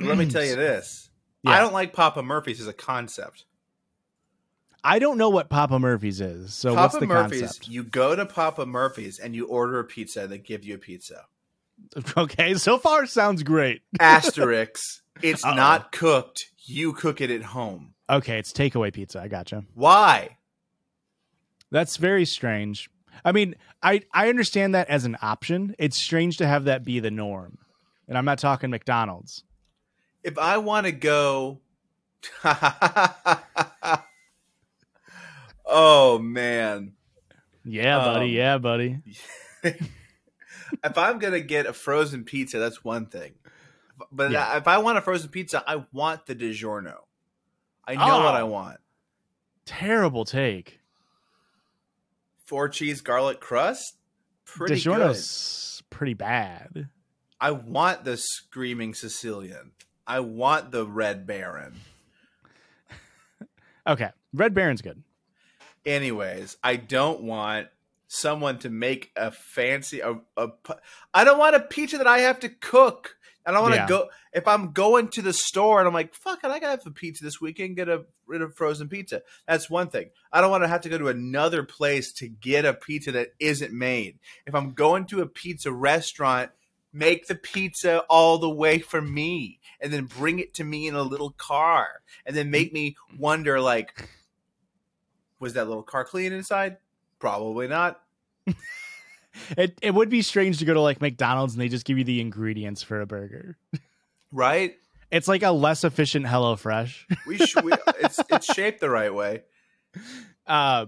Let me tell you this: Yeah. I don't like Papa Murphy's as a concept. I don't know what Papa Murphy's is. So what's Papa the Murphy's, concept? you go to Papa Murphy's and you order a pizza. and They give you a pizza. Okay, so far sounds great. Asterix: It's Uh-oh. not cooked. You cook it at home. Okay, it's takeaway pizza. I gotcha. Why? That's very strange. I mean, I I understand that as an option. It's strange to have that be the norm. And I'm not talking McDonald's. If I want to go, oh man. Yeah, buddy. Um, Yeah, buddy. if I'm gonna get a frozen pizza, that's one thing. But Yeah. if I want a frozen pizza, I want the DiGiorno. I know what I Oh. want: Terrible take. four cheese garlic crust. Pretty good. DiGiorno's pretty bad. I want the screaming Sicilian. I want the Red Baron. Okay, Red Baron's good. Anyways, I don't want someone to make a fancy a, a I don't want a pizza that I have to cook. I don't want to Yeah. go if I'm going to the store and I'm like, fuck it, I gotta have a pizza this weekend, get a rid of frozen pizza. That's one thing. I don't want to have to go to another place to get a pizza that isn't made. If I'm going to a pizza restaurant, make the pizza all the way for me and then bring it to me in a little car and then make me wonder like was that little car clean inside? Probably not. It it would be strange to go to like McDonald's and they just give you the ingredients for a burger. Right? It's like a less efficient HelloFresh. We, sh- we it's it's shaped the right way. Uh,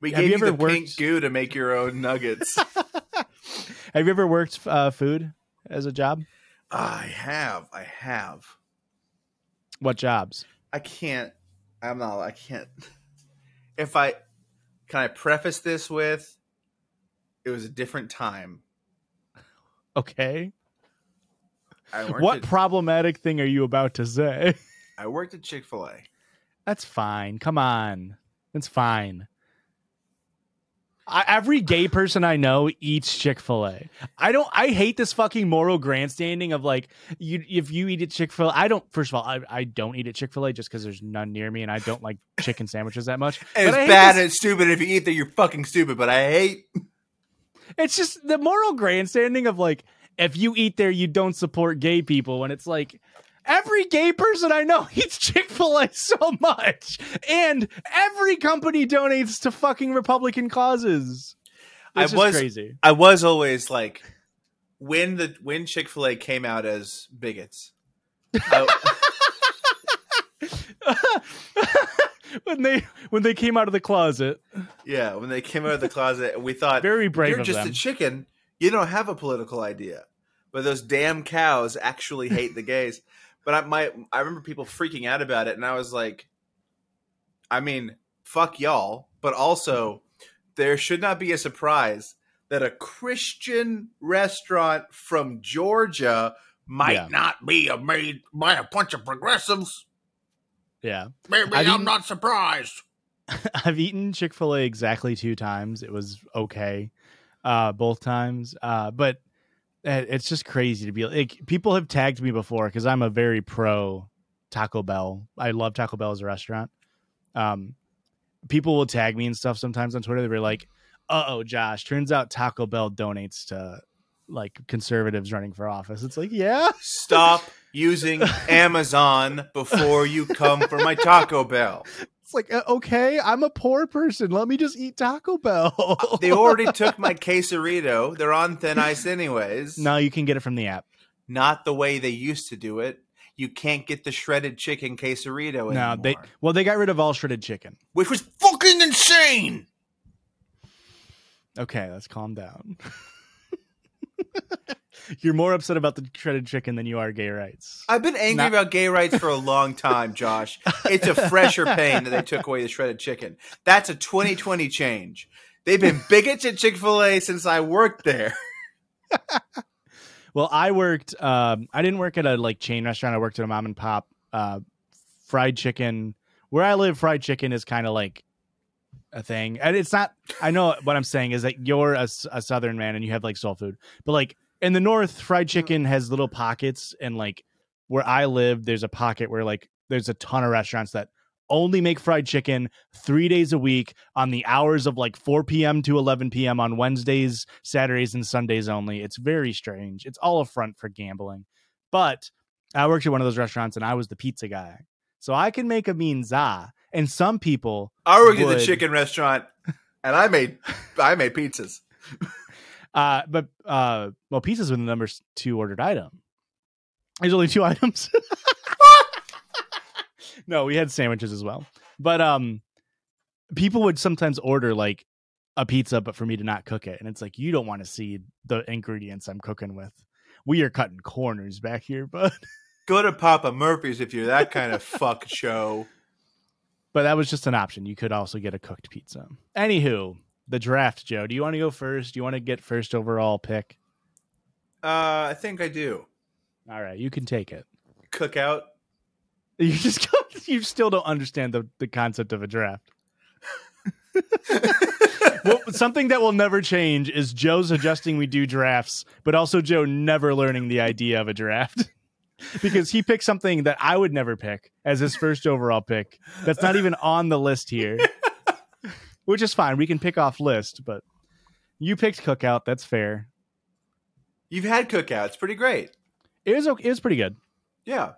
We gave you you, the pink goo to make your own nuggets. have you ever worked uh, food as a job? I have, I have. What jobs? I can't. I'm not. I can't. If I can, I preface this with, it was a different time. Okay. I What At, problematic thing are you about to say? I worked at Chick Fil A. That's fine. Come on. That's fine. I, every gay person I know eats Chick Fil A. I don't. I hate this fucking moral grandstanding of like you. If you eat at Chick Fil A, I don't. First of all, I, I don't eat at Chick Fil A just because there's none near me, and I don't like chicken sandwiches that much. And But it's bad this- and stupid. If you eat that, you're fucking stupid. But I hate. It's just the moral grandstanding of like if you eat there, you don't support gay people. When it's like every gay person I know eats Chick Fil A so much, and every company donates to fucking Republican causes. I was- crazy. I was always like, when the when Chick Fil A came out as bigots. I- when they when they came out of the closet, yeah, when they came out of the closet, we thought very brave you're just them. a chicken. You don't have a political idea. But those damn cows actually hate the gays. But I my I remember people freaking out about it, and I was like, I mean, fuck y'all. But also, there should not be a surprise that a Christian restaurant from Georgia might Yeah. not be made by a bunch of progressives. yeah, Maybe I've I'm eaten- not surprised. I've eaten Chick Fil A exactly two times. It was okay, uh, both times. Uh, but it's just crazy to be like people have tagged me before because I'm a very pro Taco Bell. I love Taco Bell as a restaurant. Um, people will tag me and stuff sometimes on Twitter. They're like, "Uh oh, Josh, turns out Taco Bell donates to like conservatives running for office." It's like, yeah, Stop using Amazon before you come for my Taco Bell. It's like uh, okay, I'm a poor person. Let me just eat Taco Bell. They already took my quesarito. They're on thin ice anyways. no, you can get it from the app. Not the way they used to do it. You can't get the shredded chicken quesarito No, anymore. they well they got rid of all shredded chicken. which was fucking insane. Okay, let's calm down. You're more upset about the shredded chicken than you are gay rights. I've been angry Not- about gay rights for a long time, Josh. It's a fresher pain that they took away the shredded chicken. That's a 2020 change. They've been bigots at Chick fil A since I worked there. Well, I worked. Um, I didn't work at a like chain restaurant. I worked at a mom and pop. Uh, fried chicken. Where I live, fried chicken is kind of like a thing, and it's not. I know what I'm saying is that you're a southern man and you have like soul food, but like in the north, fried mm-hmm. chicken has little pockets, and like where I live, there's a pocket where like there's a ton of restaurants that only make fried chicken three days a week on the hours of like 4 p.m. to 11 p.m. on Wednesdays, Saturdays, and Sundays only. It's very strange. It's all a front for gambling. But I worked at one of those restaurants and I was the pizza guy. So I can make a mean za. And some people, I worked at the chicken restaurant, and I made I made pizzas. uh, but uh, well, pizza's been the number two ordered item. There's only two items. no, we had sandwiches as well. But um, people would sometimes order like a pizza, but for me to not cook it, and it's like you don't want to see the ingredients I'm cooking with. We are cutting corners back here, but Go to Papa Murphy's if you're that kind of fuck show. but that was just an option. You could also get a cooked pizza. Anywho, the draft, Joe. Do you want to go first? Do you want to get first overall pick? Uh, I think I do. All right, you can take it. Cookout. You just you still don't understand the, the concept of a draft. well, something that will never change is Joe's adjusting we do drafts, but also Joe never learning the idea of a draft. because he picked something that I would never pick as his first overall pick. That's not even on the list here. Which is fine. We can pick off list, but you picked cookout. That's fair. You've had cookout. It's pretty great. It was okay. It was pretty good. Yeah.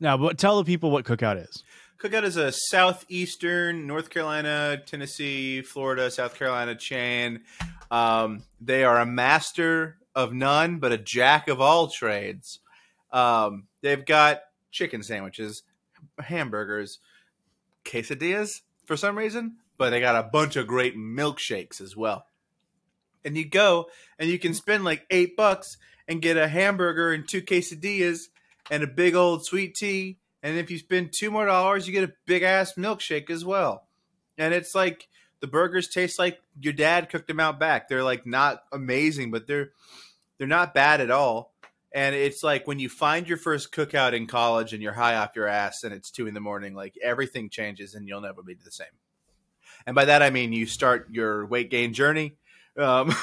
Now, but tell the people what cookout is. Cookout is a southeastern North Carolina, Tennessee, Florida, South Carolina chain. Um, they are a master of none, but a jack of all trades. Um, they've got chicken sandwiches, hamburgers, quesadillas for some reason, but they got a bunch of great milkshakes as well. And you go and you can spend like eight bucks and get a hamburger and two quesadillas and a big old sweet tea. And if you spend two more dollars, you get a big ass milkshake as well. And it's like the burgers taste like your dad cooked them out back. They're like not amazing, but they're they're not bad at all. And it's like when you find your first cookout in college and you're high off your ass and it's two in the morning, like everything changes and you'll never be the same. And by that I mean you start your weight gain journey. Um,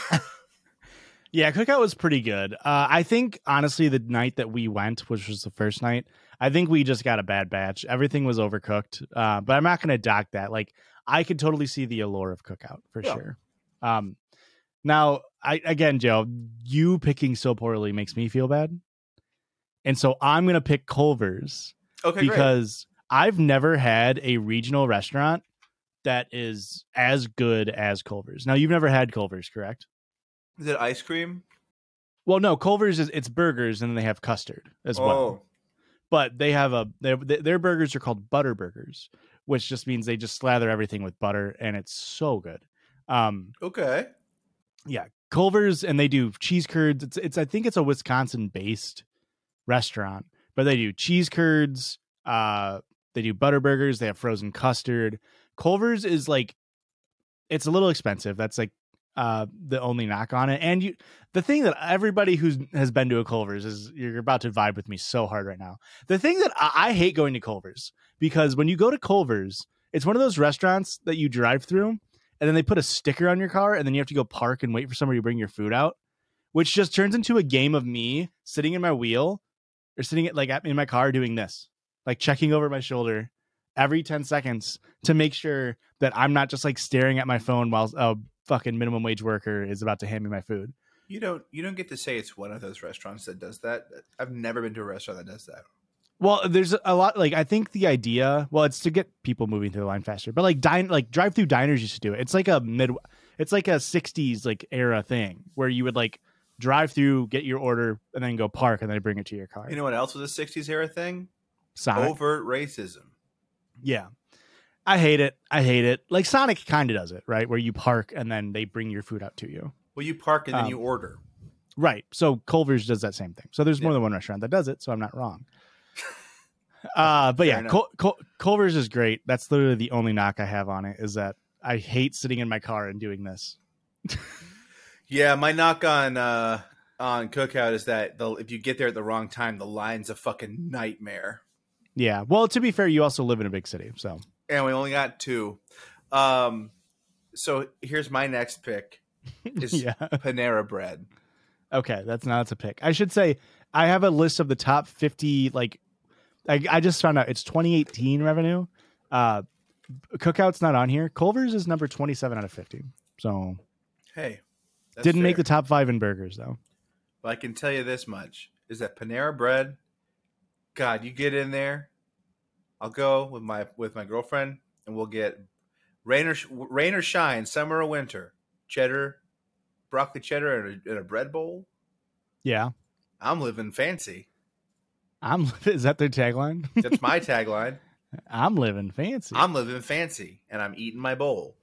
Yeah, cookout was pretty good. Uh, I think honestly, the night that we went, which was the first night, I think we just got a bad batch. Everything was overcooked. Uh, but I'm not going to dock that. Like, I could totally see the allure of cookout for Yeah. sure. Um, now, I again, Joe, you picking so poorly makes me feel bad, and so I'm going to pick Culver's okay, great. because I've never had a regional restaurant that is as good as Culver's. Now, you've never had Culver's, correct? Is it ice cream? Well, no, Culver's is it's burgers and then they have custard as well. Oh, But they have a their their burgers are called butter burgers, which just means they just slather everything with butter and it's so good. Um, okay. Yeah, Culver's and they do cheese curds. It's it's I think it's a Wisconsin based restaurant, but they do cheese curds. Uh, they do butter burgers. They have frozen custard. Culver's is like it's a little expensive. That's like uh the only knock on it. And you the thing that everybody who has been to a Culver's is you're about to vibe with me so hard right now. The thing that I, I hate going to Culver's because when you go to Culver's, it's one of those restaurants that you drive through and then they put a sticker on your car and then you have to go park and wait for somebody to bring your food out, which just turns into a game of me sitting in my wheel or sitting at, like in my car doing this, like checking over my shoulder every 10 seconds to make sure that I'm not just like staring at my phone while a fucking minimum wage worker is about to hand me my food. You don't you don't get to say it's one of those restaurants that does that. I've never been to a restaurant that does that. Well, there's a lot like I think the idea, well, it's to get people moving through the line faster. But like dine like drive through diners used to do it. It's like a mid it's like a 60s like era thing where you would like drive through, get your order and then go park and then bring it to your car. You know what else was a '60s era thing? Sonic. Overt racism. Yeah. I hate it. I hate it. Like Sonic kind of does it, right? Where you park and then they bring your food out to you. Well, you park and then Um, you order. Right. So Culver's does that same thing. So there's more than one restaurant that does it. So I'm not wrong. Uh, but Fair yeah. Cul- Cul- Culver's is great. That's literally the only knock I have on it is that I hate sitting in my car and doing this. Yeah, my knock on uh on Cookout is that the, if you get there at the wrong time, the line's a fucking nightmare. Yeah. Well, to be fair, you also live in a big city, so And we only got two. Um, so here's my next pick is yeah. Panera Bread. Okay, that's not that's a pick. I should say I have a list of the top 50 like I, I just found out it's 2018 revenue. Uh Cookout's not on here. Culver's is number 27 out of 50. So Hey, didn't make the top 5 in burgers though. But I can tell you this much: is that Panera Bread? God, you get in there. I'll go with my with my girlfriend, and we'll get rain or rain or shine, summer or winter, cheddar, broccoli cheddar in a, in a bread bowl. Yeah. I'm living fancy. I'm is that their tagline? That's my tagline. I'm living fancy. I'm living fancy, and I'm eating my bowl.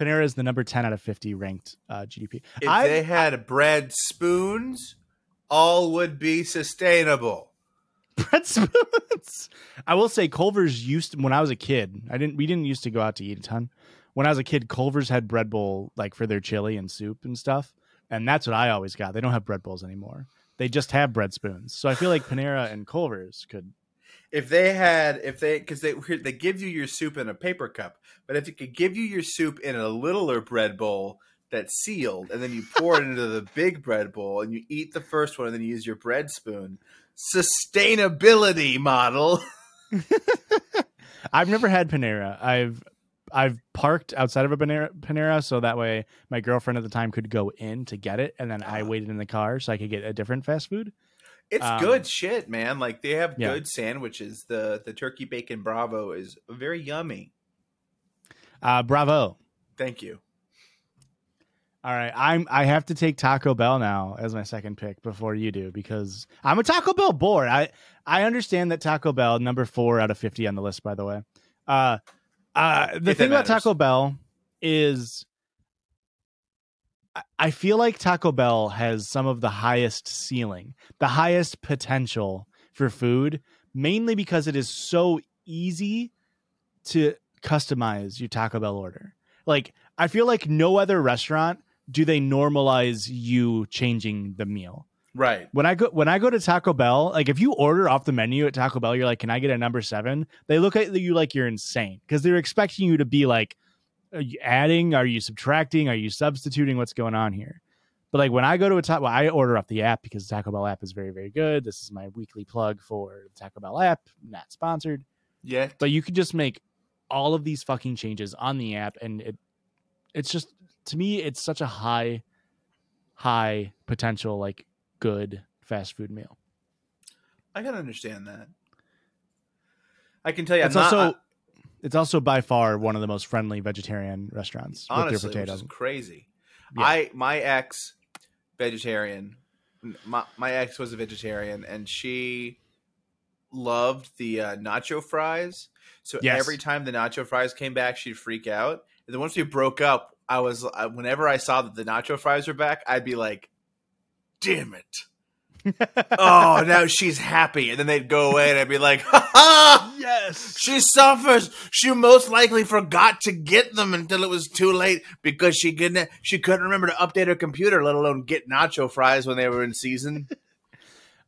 Panera is the number 10 out of 50 ranked uh, GDP. If I- they had bread spoons, all would be sustainable. bread spoons. I will say Culver's used to, when I was a kid. I didn't we didn't used to go out to eat a ton. When I was a kid, Culver's had bread bowl like for their chili and soup and stuff, and that's what I always got. They don't have bread bowls anymore. They just have bread spoons. So I feel like Panera and Culver's could. if they had if they because they they give you your soup in a paper cup but if it could give you your soup in a littler bread bowl that's sealed and then you pour it into the big bread bowl and you eat the first one and then you use your bread spoon sustainability model I've never had Panera. I've I've parked outside of a Panera, Panera so that way my girlfriend at the time could go in to get it, and then I Ah. waited in the car so I could get a different fast food. it's Um, good shit man like they have yeah. good sandwiches the the turkey bacon bravo is very yummy Uh, bravo. thank you All right, I'm I have to take Taco Bell now as my second pick before you do because I'm a Taco Bell board. I I understand that Taco Bell number four out of fifty on the list, by the way. Uh, uh, the If thing about. Taco Bell is, I- I feel like Taco Bell has some of the highest ceiling, the highest potential for food, mainly because it is so easy to customize your Taco Bell order. Like I feel like no other restaurant do they normalize you changing the meal. Right When I go when I go to Taco Bell, like if you order off the menu at Taco Bell, you're like, "Can I get a number 7?" They look at you like you're insane because they're expecting you to be like, "Are you adding? Are you subtracting? Are you substituting? What's going on here?" But like when I go to a Taco, well, I order off the app because the Taco Bell app is very very good. This is my weekly plug for the Taco Bell app, not sponsored yeah but you could just make all of these fucking changes on the app and it it's just to me it's such a high high potential like good fast food meal i can understand that i can tell you it's i'm not also it's also by far one of the most friendly vegetarian restaurants honestly, with their potatoes crazy. Yeah. I my ex vegetarian, my my ex was a vegetarian, and she loved the uh, nacho fries. So Yes. every time the nacho fries came back, she'd freak out. And then once we broke up, I was whenever I saw that the nacho fries were back, I'd be like, "Damn it." oh, now she's happy, and then they'd go away, and I'd be like, "Ha ha!" yes She suffers. She most likely forgot to get them until it was too late because she couldn't. She couldn't remember to update her computer, let alone get nacho fries when they were in season.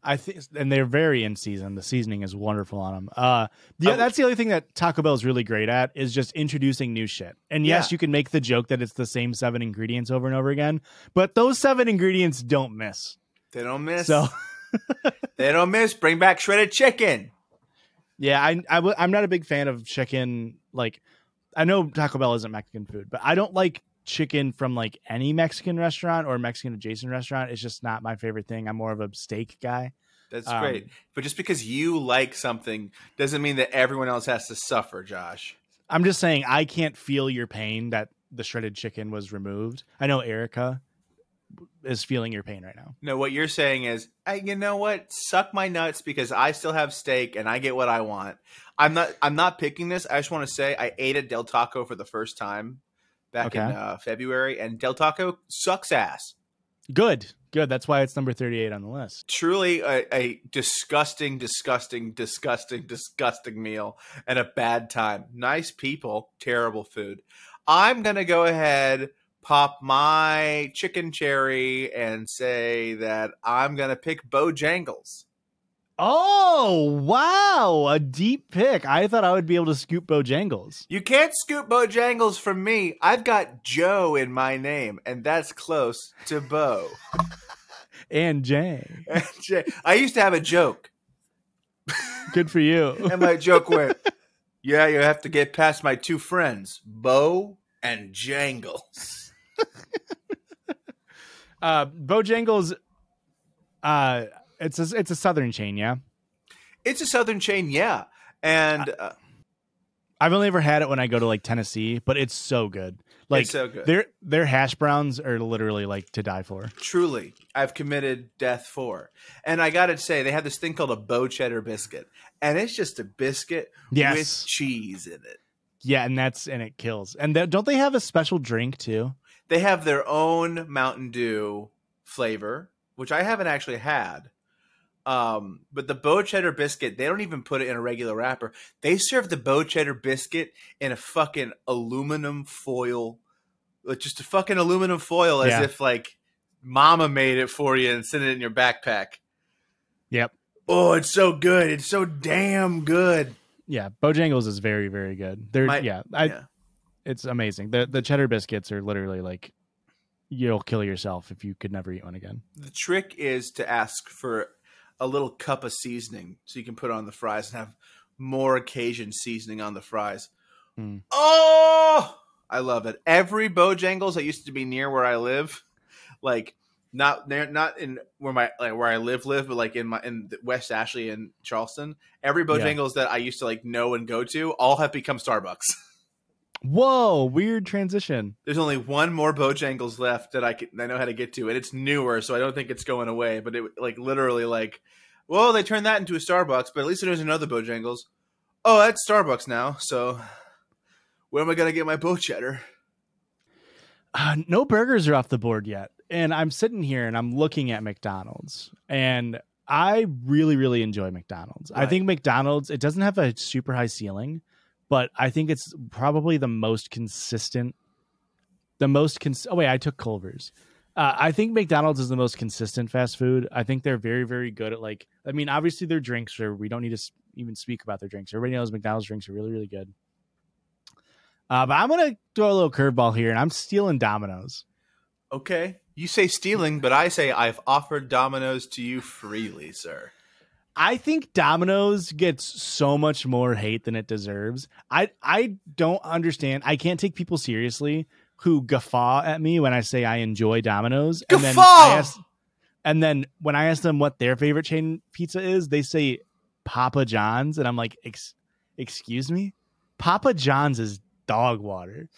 I think, and they're very in season. The seasoning is wonderful on them. Uh, yeah, I- that's the only thing that Taco Bell is really great at is just introducing new shit. And yes, Yeah. you can make the joke that it's the same seven ingredients over and over again, but those seven ingredients don't miss. They don't miss. So they don't miss. Bring back shredded chicken. yeah, I, I w- I'm not a big fan of chicken. Like, I know Taco Bell isn't Mexican food, but I don't like chicken from like any Mexican restaurant or Mexican adjacent restaurant. It's just not my favorite thing. I'm more of a steak guy. That's Um, great. But just because you like something doesn't mean that everyone else has to suffer, Josh. I'm just saying I can't feel your pain that the shredded chicken was removed. I know Erica is feeling your pain right now. No, what you're saying is, hey, you know what? Suck my nuts because I still have steak and I get what I want. I'm not. I'm not picking this. I just want to say I ate at Del Taco for the first time back in uh, February, and Del Taco sucks ass. Good, good. That's why it's number 38 on the list. Truly a, a disgusting, disgusting, disgusting, disgusting meal and a bad time. Nice people, terrible food. I'm gonna go ahead, pop my chicken cherry, and say that I'm gonna pick Bojangles. Oh, wow. A deep pick. I thought I would be able to scoop Bojangles. You can't scoop Bojangles from me. I've got Joe in my name, and that's close to Bo. And Jay. I used to have a joke, Good for you. and my joke went, "Yeah, you have to get past my two friends, Bo and Jangles." Uh, Bojangles, uh, it's a, it's a southern chain, yeah. It's a southern chain, yeah, and uh, I've only ever had it when I go to like Tennessee, but it's so good. Like so good. Their their hash browns are literally like to die for. truly, I've committed death for. And I got to say, they have this thing called a Bo cheddar biscuit, and it's just a biscuit Yes. with cheese in it. Yeah, and that's and it kills. And th- don't they have a special drink too? They have their own Mountain Dew flavor, which I haven't actually had. Um, but the Bo Cheddar biscuit, they don't even put it in a regular wrapper. They serve the Bo Cheddar biscuit in a fucking aluminum foil, just a fucking aluminum foil, as Yeah. if like Mama made it for you and sent it in your backpack. Yep. Oh, it's so good! It's so damn good. Yeah, Bojangles is very very good. They're My- yeah, I, yeah. it's amazing. The the cheddar biscuits are literally like you'll kill yourself if you could never eat one again. The trick is to ask for a little cup of seasoning so you can put on the fries and have more occasion seasoning on the fries. Hmm. Oh, I love it. Every Bojangles that used to be near where I live, like not not in where my like where I live live, but like in my in West Ashley and Charleston. Every Bojangles that I used to like know and go to all have become Starbucks. Whoa, weird transition. There's only one more Bojangles left that I can I know how to get to, and it's newer, so I don't think it's going away. But it like literally like, well, they turned that into a Starbucks, but at least there's another Bojangles. Oh, that's Starbucks now. So where am I gonna get my Bo Cheddar? Uh, no burgers are off the board yet. And I'm sitting here and I'm looking at McDonald's and I really, really enjoy McDonald's. I think McDonald's, it doesn't have a super high ceiling, but I think it's probably the most consistent. The most cons- oh wait, I took Culver's. Uh, I think McDonald's is the most consistent fast food. I think they're very, very good at like. I mean, obviously their drinks are. We don't need to even speak about their drinks. Everybody knows McDonald's drinks are really, really good. Uh, but I'm gonna throw a little curveball here, and I'm stealing Domino's. Okay, you say stealing, but I say I've offered Domino's to you freely, sir. I think Domino's gets so much more hate than it deserves. I I don't understand. I can't take people seriously who guffaw at me when I say I enjoy Domino's. And then, Guffaw! Ask, and then when I ask them what their favorite chain pizza is, they say Papa John's, and I'm like, Ex- "Excuse me, Papa John's is dog water."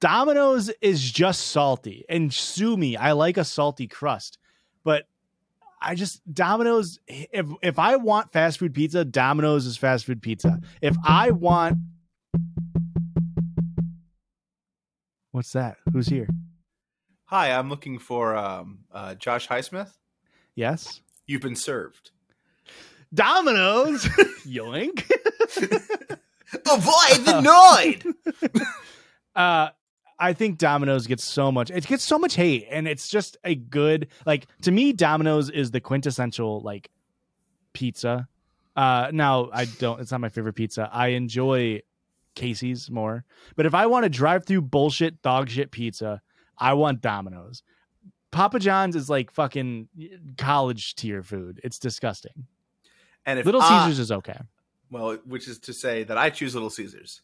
Domino's is just salty, and sue me. I like a salty crust, but I just Domino's. If if I want fast food pizza, Domino's is fast food pizza. If I want, what's that? Who's here? Hi, I'm looking for um, uh, Josh Highsmith. Yes, You've been served. Domino's. Yoink. Avoid the Noid. uh I think Domino's gets so much it gets so much hate and it's just a good like to me Domino's is the quintessential like pizza. Uh now I don't it's not my favorite pizza. I enjoy Casey's more. But if I want to drive through bullshit dog shit pizza, I want Domino's. Papa John's is like fucking college tier food. It's disgusting. And if Little I- Caesars is okay. well, which is to say that I choose Little Caesars.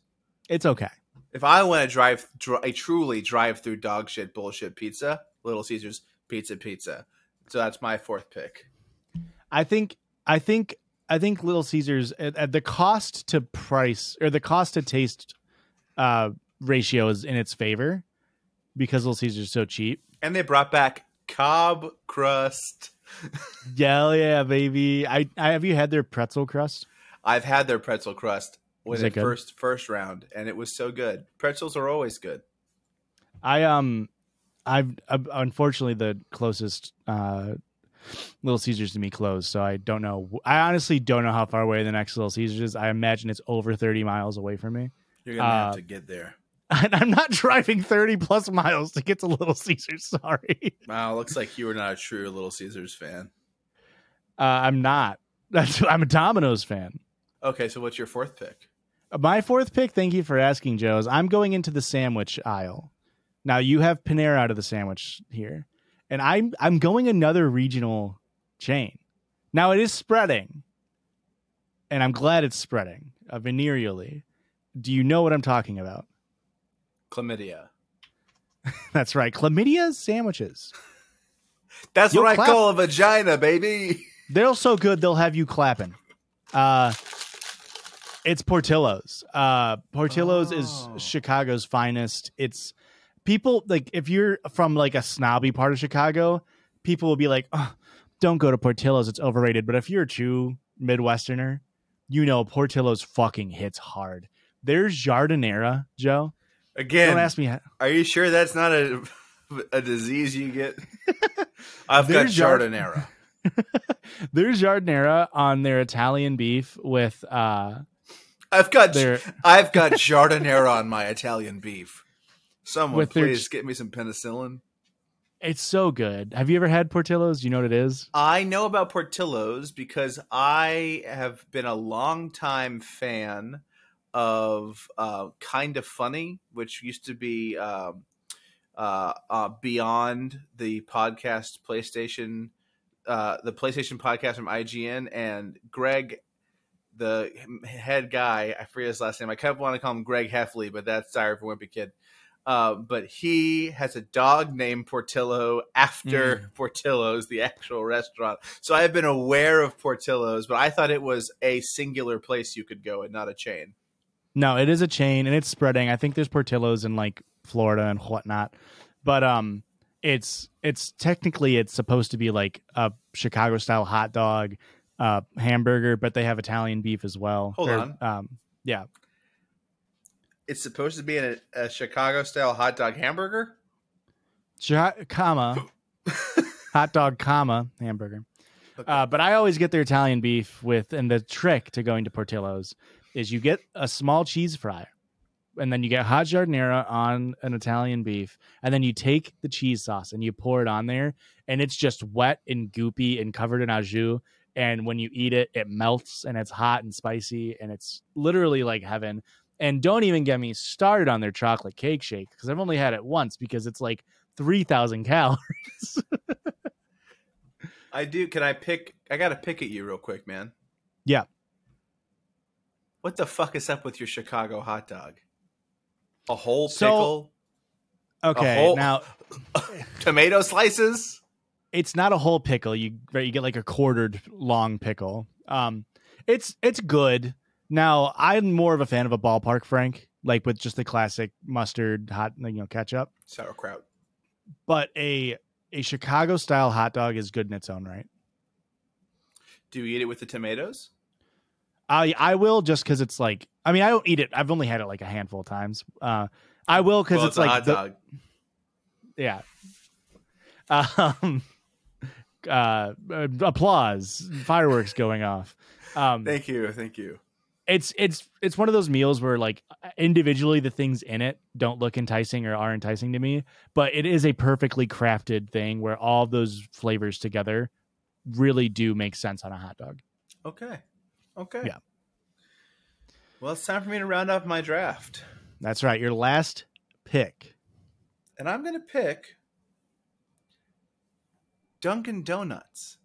It's okay. If I want to drive dr- a truly drive through dog shit bullshit pizza, Little Caesars pizza pizza. So that's my fourth pick. I think I think I think Little Caesars at, at the cost to price or the cost to taste uh ratio is in its favor because Little Caesars is so cheap. And they brought back Cobb crust. Yeah, yeah, baby. I, I have you had their pretzel crust? I've had their pretzel crust when it good? first first round, and it was so good. Pretzels are always good. I um, I've uh, unfortunately the closest uh, Little Caesars to me closed, so I don't know. I honestly don't know how far away the next Little Caesars is. I imagine it's over thirty miles away from me. You're gonna Uh, have to get there. And I'm not driving thirty plus miles to get to Little Caesars. Sorry, Wow, looks like you were not a true Little Caesars fan. uh, I'm not. That's I'm a Domino's fan. Okay, so what's your fourth pick? My fourth pick, thank you for asking, Joe, is I'm going into the sandwich aisle. Now you have Panera out of the sandwich here, and I'm I'm going another regional chain. Now it is spreading, and I'm glad it's spreading uh, venereally. Do you know what I'm talking about? Chlamydia. That's right, chlamydia sandwiches. That's You'll what clap- I call a vagina, baby. They're so good they'll have you clapping. Uh it's Portillo's. Uh Portillo's Oh. is Chicago's finest. It's people like if you're from like a snobby part of Chicago, people will be like, oh, "Don't go to Portillo's, it's overrated." But if you're a true Midwesterner, you know Portillo's fucking hits hard. There's giardiniera, Joe. Again, Don't ask me. How, are you sure that's not a a disease you get? I've got giardiniera. there's giardiniera on their Italian beef with uh I've got their I've got giardiniera on my Italian beef. Someone their please get me some penicillin. It's so good. Have you ever had Portillo's? Do you know what it is? I know about Portillo's because I have been a longtime fan of uh, Kind of Funny, which used to be um, uh, uh, beyond the podcast PlayStation, uh, the PlayStation podcast from IGN, and Greg, the head guy, I forget his last name. I kind of want to call him Greg Heffley, but that's sorry for Wimpy Kid. Uh, but he has a dog named Portillo after Portillo's, the actual restaurant. So I've been aware of Portillo's, but I thought it was a singular place you could go and not a chain. No, it is a chain and it's spreading. I think there's Portillo's in like Florida and whatnot, but um, it's it's technically it's supposed to be like a Chicago style hot dog, uh, hamburger, but they have Italian beef as well. Hold Or, on. um, yeah, It's supposed to be a, a Chicago style hot dog hamburger. Chi- comma hot dog, comma hamburger. Okay. Uh, but I always get their Italian beef with, and the trick to going to Portillo's is you get a small cheese fry, and then you get hot giardiniera on an Italian beef, and then you take the cheese sauce and you pour it on there, and it's just wet and goopy and covered in au jus. And when you eat it, it melts and it's hot and spicy, and it's literally like heaven. And don't even get me started on their chocolate cake shake because I've only had it once because it's like three thousand calories. I do. Can I pick? I got to pick at you real quick, man. Yeah. What the fuck is up with your Chicago hot dog? A whole So- pickle, Okay, whole- now tomato slices. It's not a whole pickle. You right, you get like a quartered long pickle. Um, it's it's good. Now I'm more of a fan of a ballpark Frank, like with just the classic mustard, hot, you know, ketchup. Sauerkraut. But a a Chicago style hot dog is good in its own right. Do you eat it with the tomatoes? I I will just because it's like I mean I don't eat it. I've only had it like a handful of times. Uh, I will because Well, it's, a like hot the- dog. yeah. Um, uh, applause, fireworks going off. Um, Thank you, thank you. it's it's it's one of those meals where like individually the things in it don't look enticing or are enticing to me, but it is a perfectly crafted thing where all those flavors together really do make sense on a hot dog. Okay, okay. Yeah. Well, it's time for me to round up my draft, That's right. Your last pick. and I'm going to pick Dunkin' Donuts.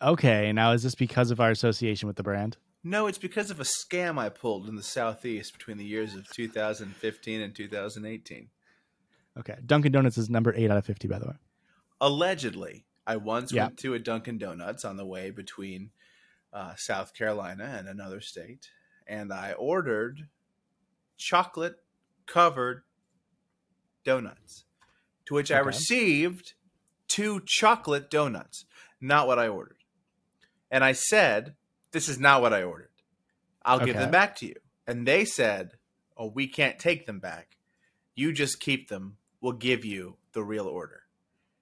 Okay, now is this because of our association with the brand? No, it's because of a scam I pulled in the southeast between the years of 2015 and 2018. Okay, Dunkin' Donuts is number eight out of fifty, by the way. Allegedly, I once Yeah. went to a Dunkin' Donuts on the way between uh, South Carolina and another state, and I ordered chocolate covered donuts, to which I received two chocolate donuts. Not what I ordered. And I said, This is not what I ordered. I'll give them back to you. And they said, Oh, we can't take them back. You just keep them. We'll give you the real order.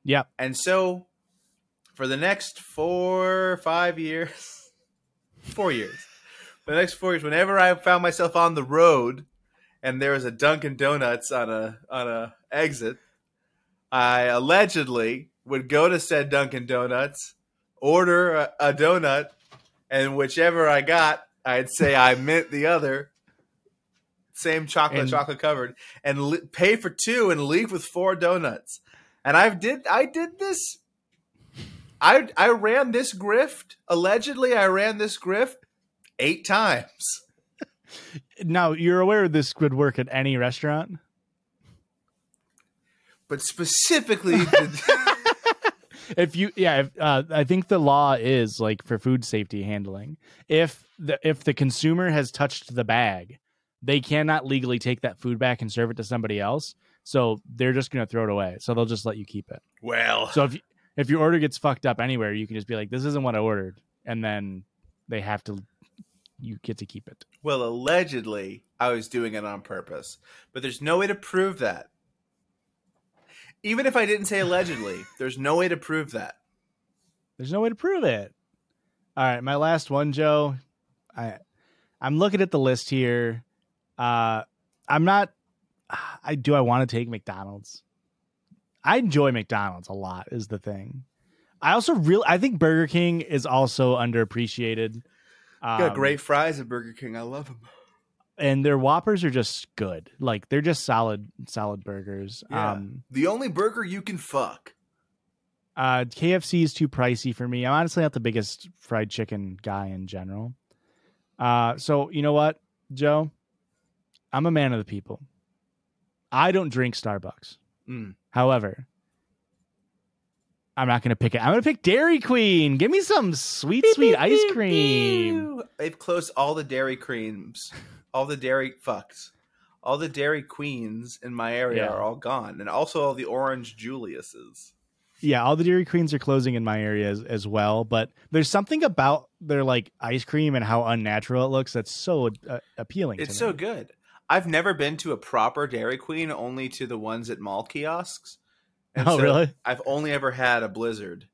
Yeah. And so for the next four, five years, four years, for the next four years, whenever I found myself on the road and there was a Dunkin' Donuts on a on a exit, I allegedly would go to said Dunkin' Donuts, order a, a donut, and whichever I got, I'd say I meant the other. Same chocolate, And- chocolate covered, and li- pay for two and leave with four donuts. And I did, I did this. I I ran this grift. Allegedly, I ran this grift eight times. Now you're aware this would work at any restaurant. But specifically, the, if you yeah if, uh, i think the law is like for food safety handling if the if the consumer has touched the bag they cannot legally take that food back and serve it to somebody else so they're just going to throw it away. So they'll just let you keep it. Well, so if you, if your order gets fucked up anywhere you can just be like this isn't what i ordered and then they have to you get to keep it. Well, allegedly, I was doing it on purpose, but there's no way to prove that. Even if I didn't say allegedly, there's no way to prove that. There's no way to prove it. All right, my last one, Joe. I I'm looking at the list here. Uh I'm not I do I want to take McDonald's. I enjoy McDonald's a lot is the thing. I also really I think Burger King is also underappreciated. Um, Got great fries at Burger King. I love them. And their Whoppers are just good. Like they're just solid solid burgers. Yeah. Um the only burger you can fuck. Uh, KFC is too pricey for me. I'm honestly not the biggest fried chicken guy in general. Uh, so you know what, Joe? I'm a man of the people. I don't drink Starbucks. Mm. However, I'm not going to pick it. I'm going to pick Dairy Queen. Give me some sweet, sweet ice cream. They've closed all the Dairy Creams, all the Dairy fucks, all the Dairy Queens in my area Yeah. are all gone, and also all the Orange Juliuses. Yeah, all the Dairy Queens are closing in my area as, as well. But there's something about their like ice cream and how unnatural it looks that's so uh, appealing. It's so good. I've never been to a proper Dairy Queen, only to the ones at mall kiosks. And Oh, so really? I've only ever had a Blizzard.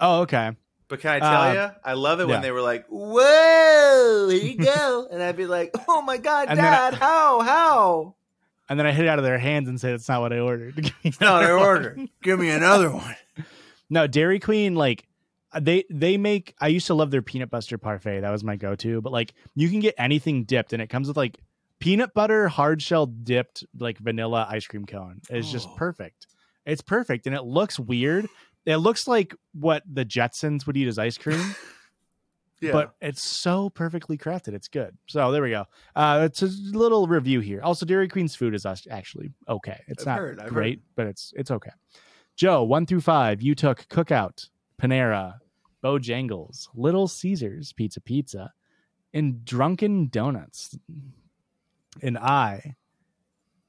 Oh, okay. But can I tell Uh, you, I love it yeah. when they were like, "Whoa, here you go," and I'd be like, "Oh my god, And then I- Dad, how, how?" And then I hit it out of their hands and said, "It's not what I ordered." No, another their one. order. Give me another one. No, Dairy Queen, like they they make. I used to love their peanut butter parfait. That was my go to. But like, you can get anything dipped, and it comes with like peanut butter hard shell dipped like vanilla ice cream cone. It's just Oh. perfect. It's perfect, and it looks weird. It looks like what the Jetsons would eat as ice cream, Yeah, but it's so perfectly crafted. It's good. So there we go. Uh, it's a little review here. Also, Dairy Queen's food is actually okay. It's I've not heard, great, but it's it's okay. Joe, one through five, you took Cookout, Panera, Bojangles, Little Caesars, Pizza Pizza, and Drunken Donuts. And I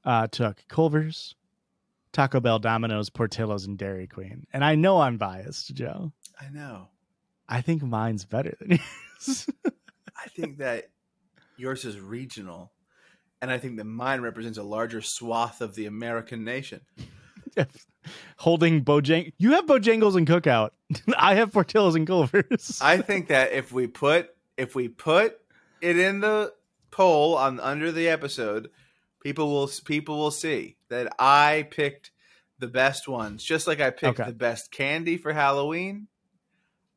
uh, took Culver's, Taco Bell, Domino's, Portillo's, and Dairy Queen. And I know I'm biased, Joe. I know. I think mine's better than yours. I think that yours is regional, and I think that mine represents a larger swath of the American nation. Holding Bojang, you have Bojangles and Cookout. I have Portillo's and Culver's. I think that if we put if we put it in the poll on under the episode, people will people will see that I picked the best ones, just like I picked Okay. the best candy for Halloween.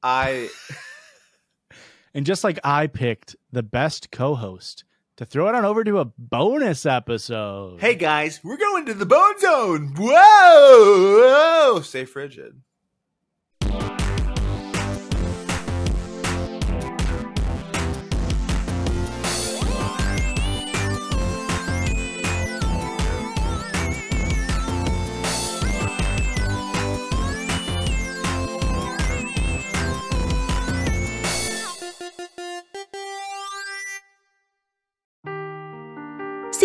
I And just like I picked the best co-host to throw it on over to a bonus episode. hey guys, we're going to the bone zone. Whoa, whoa. stay frigid.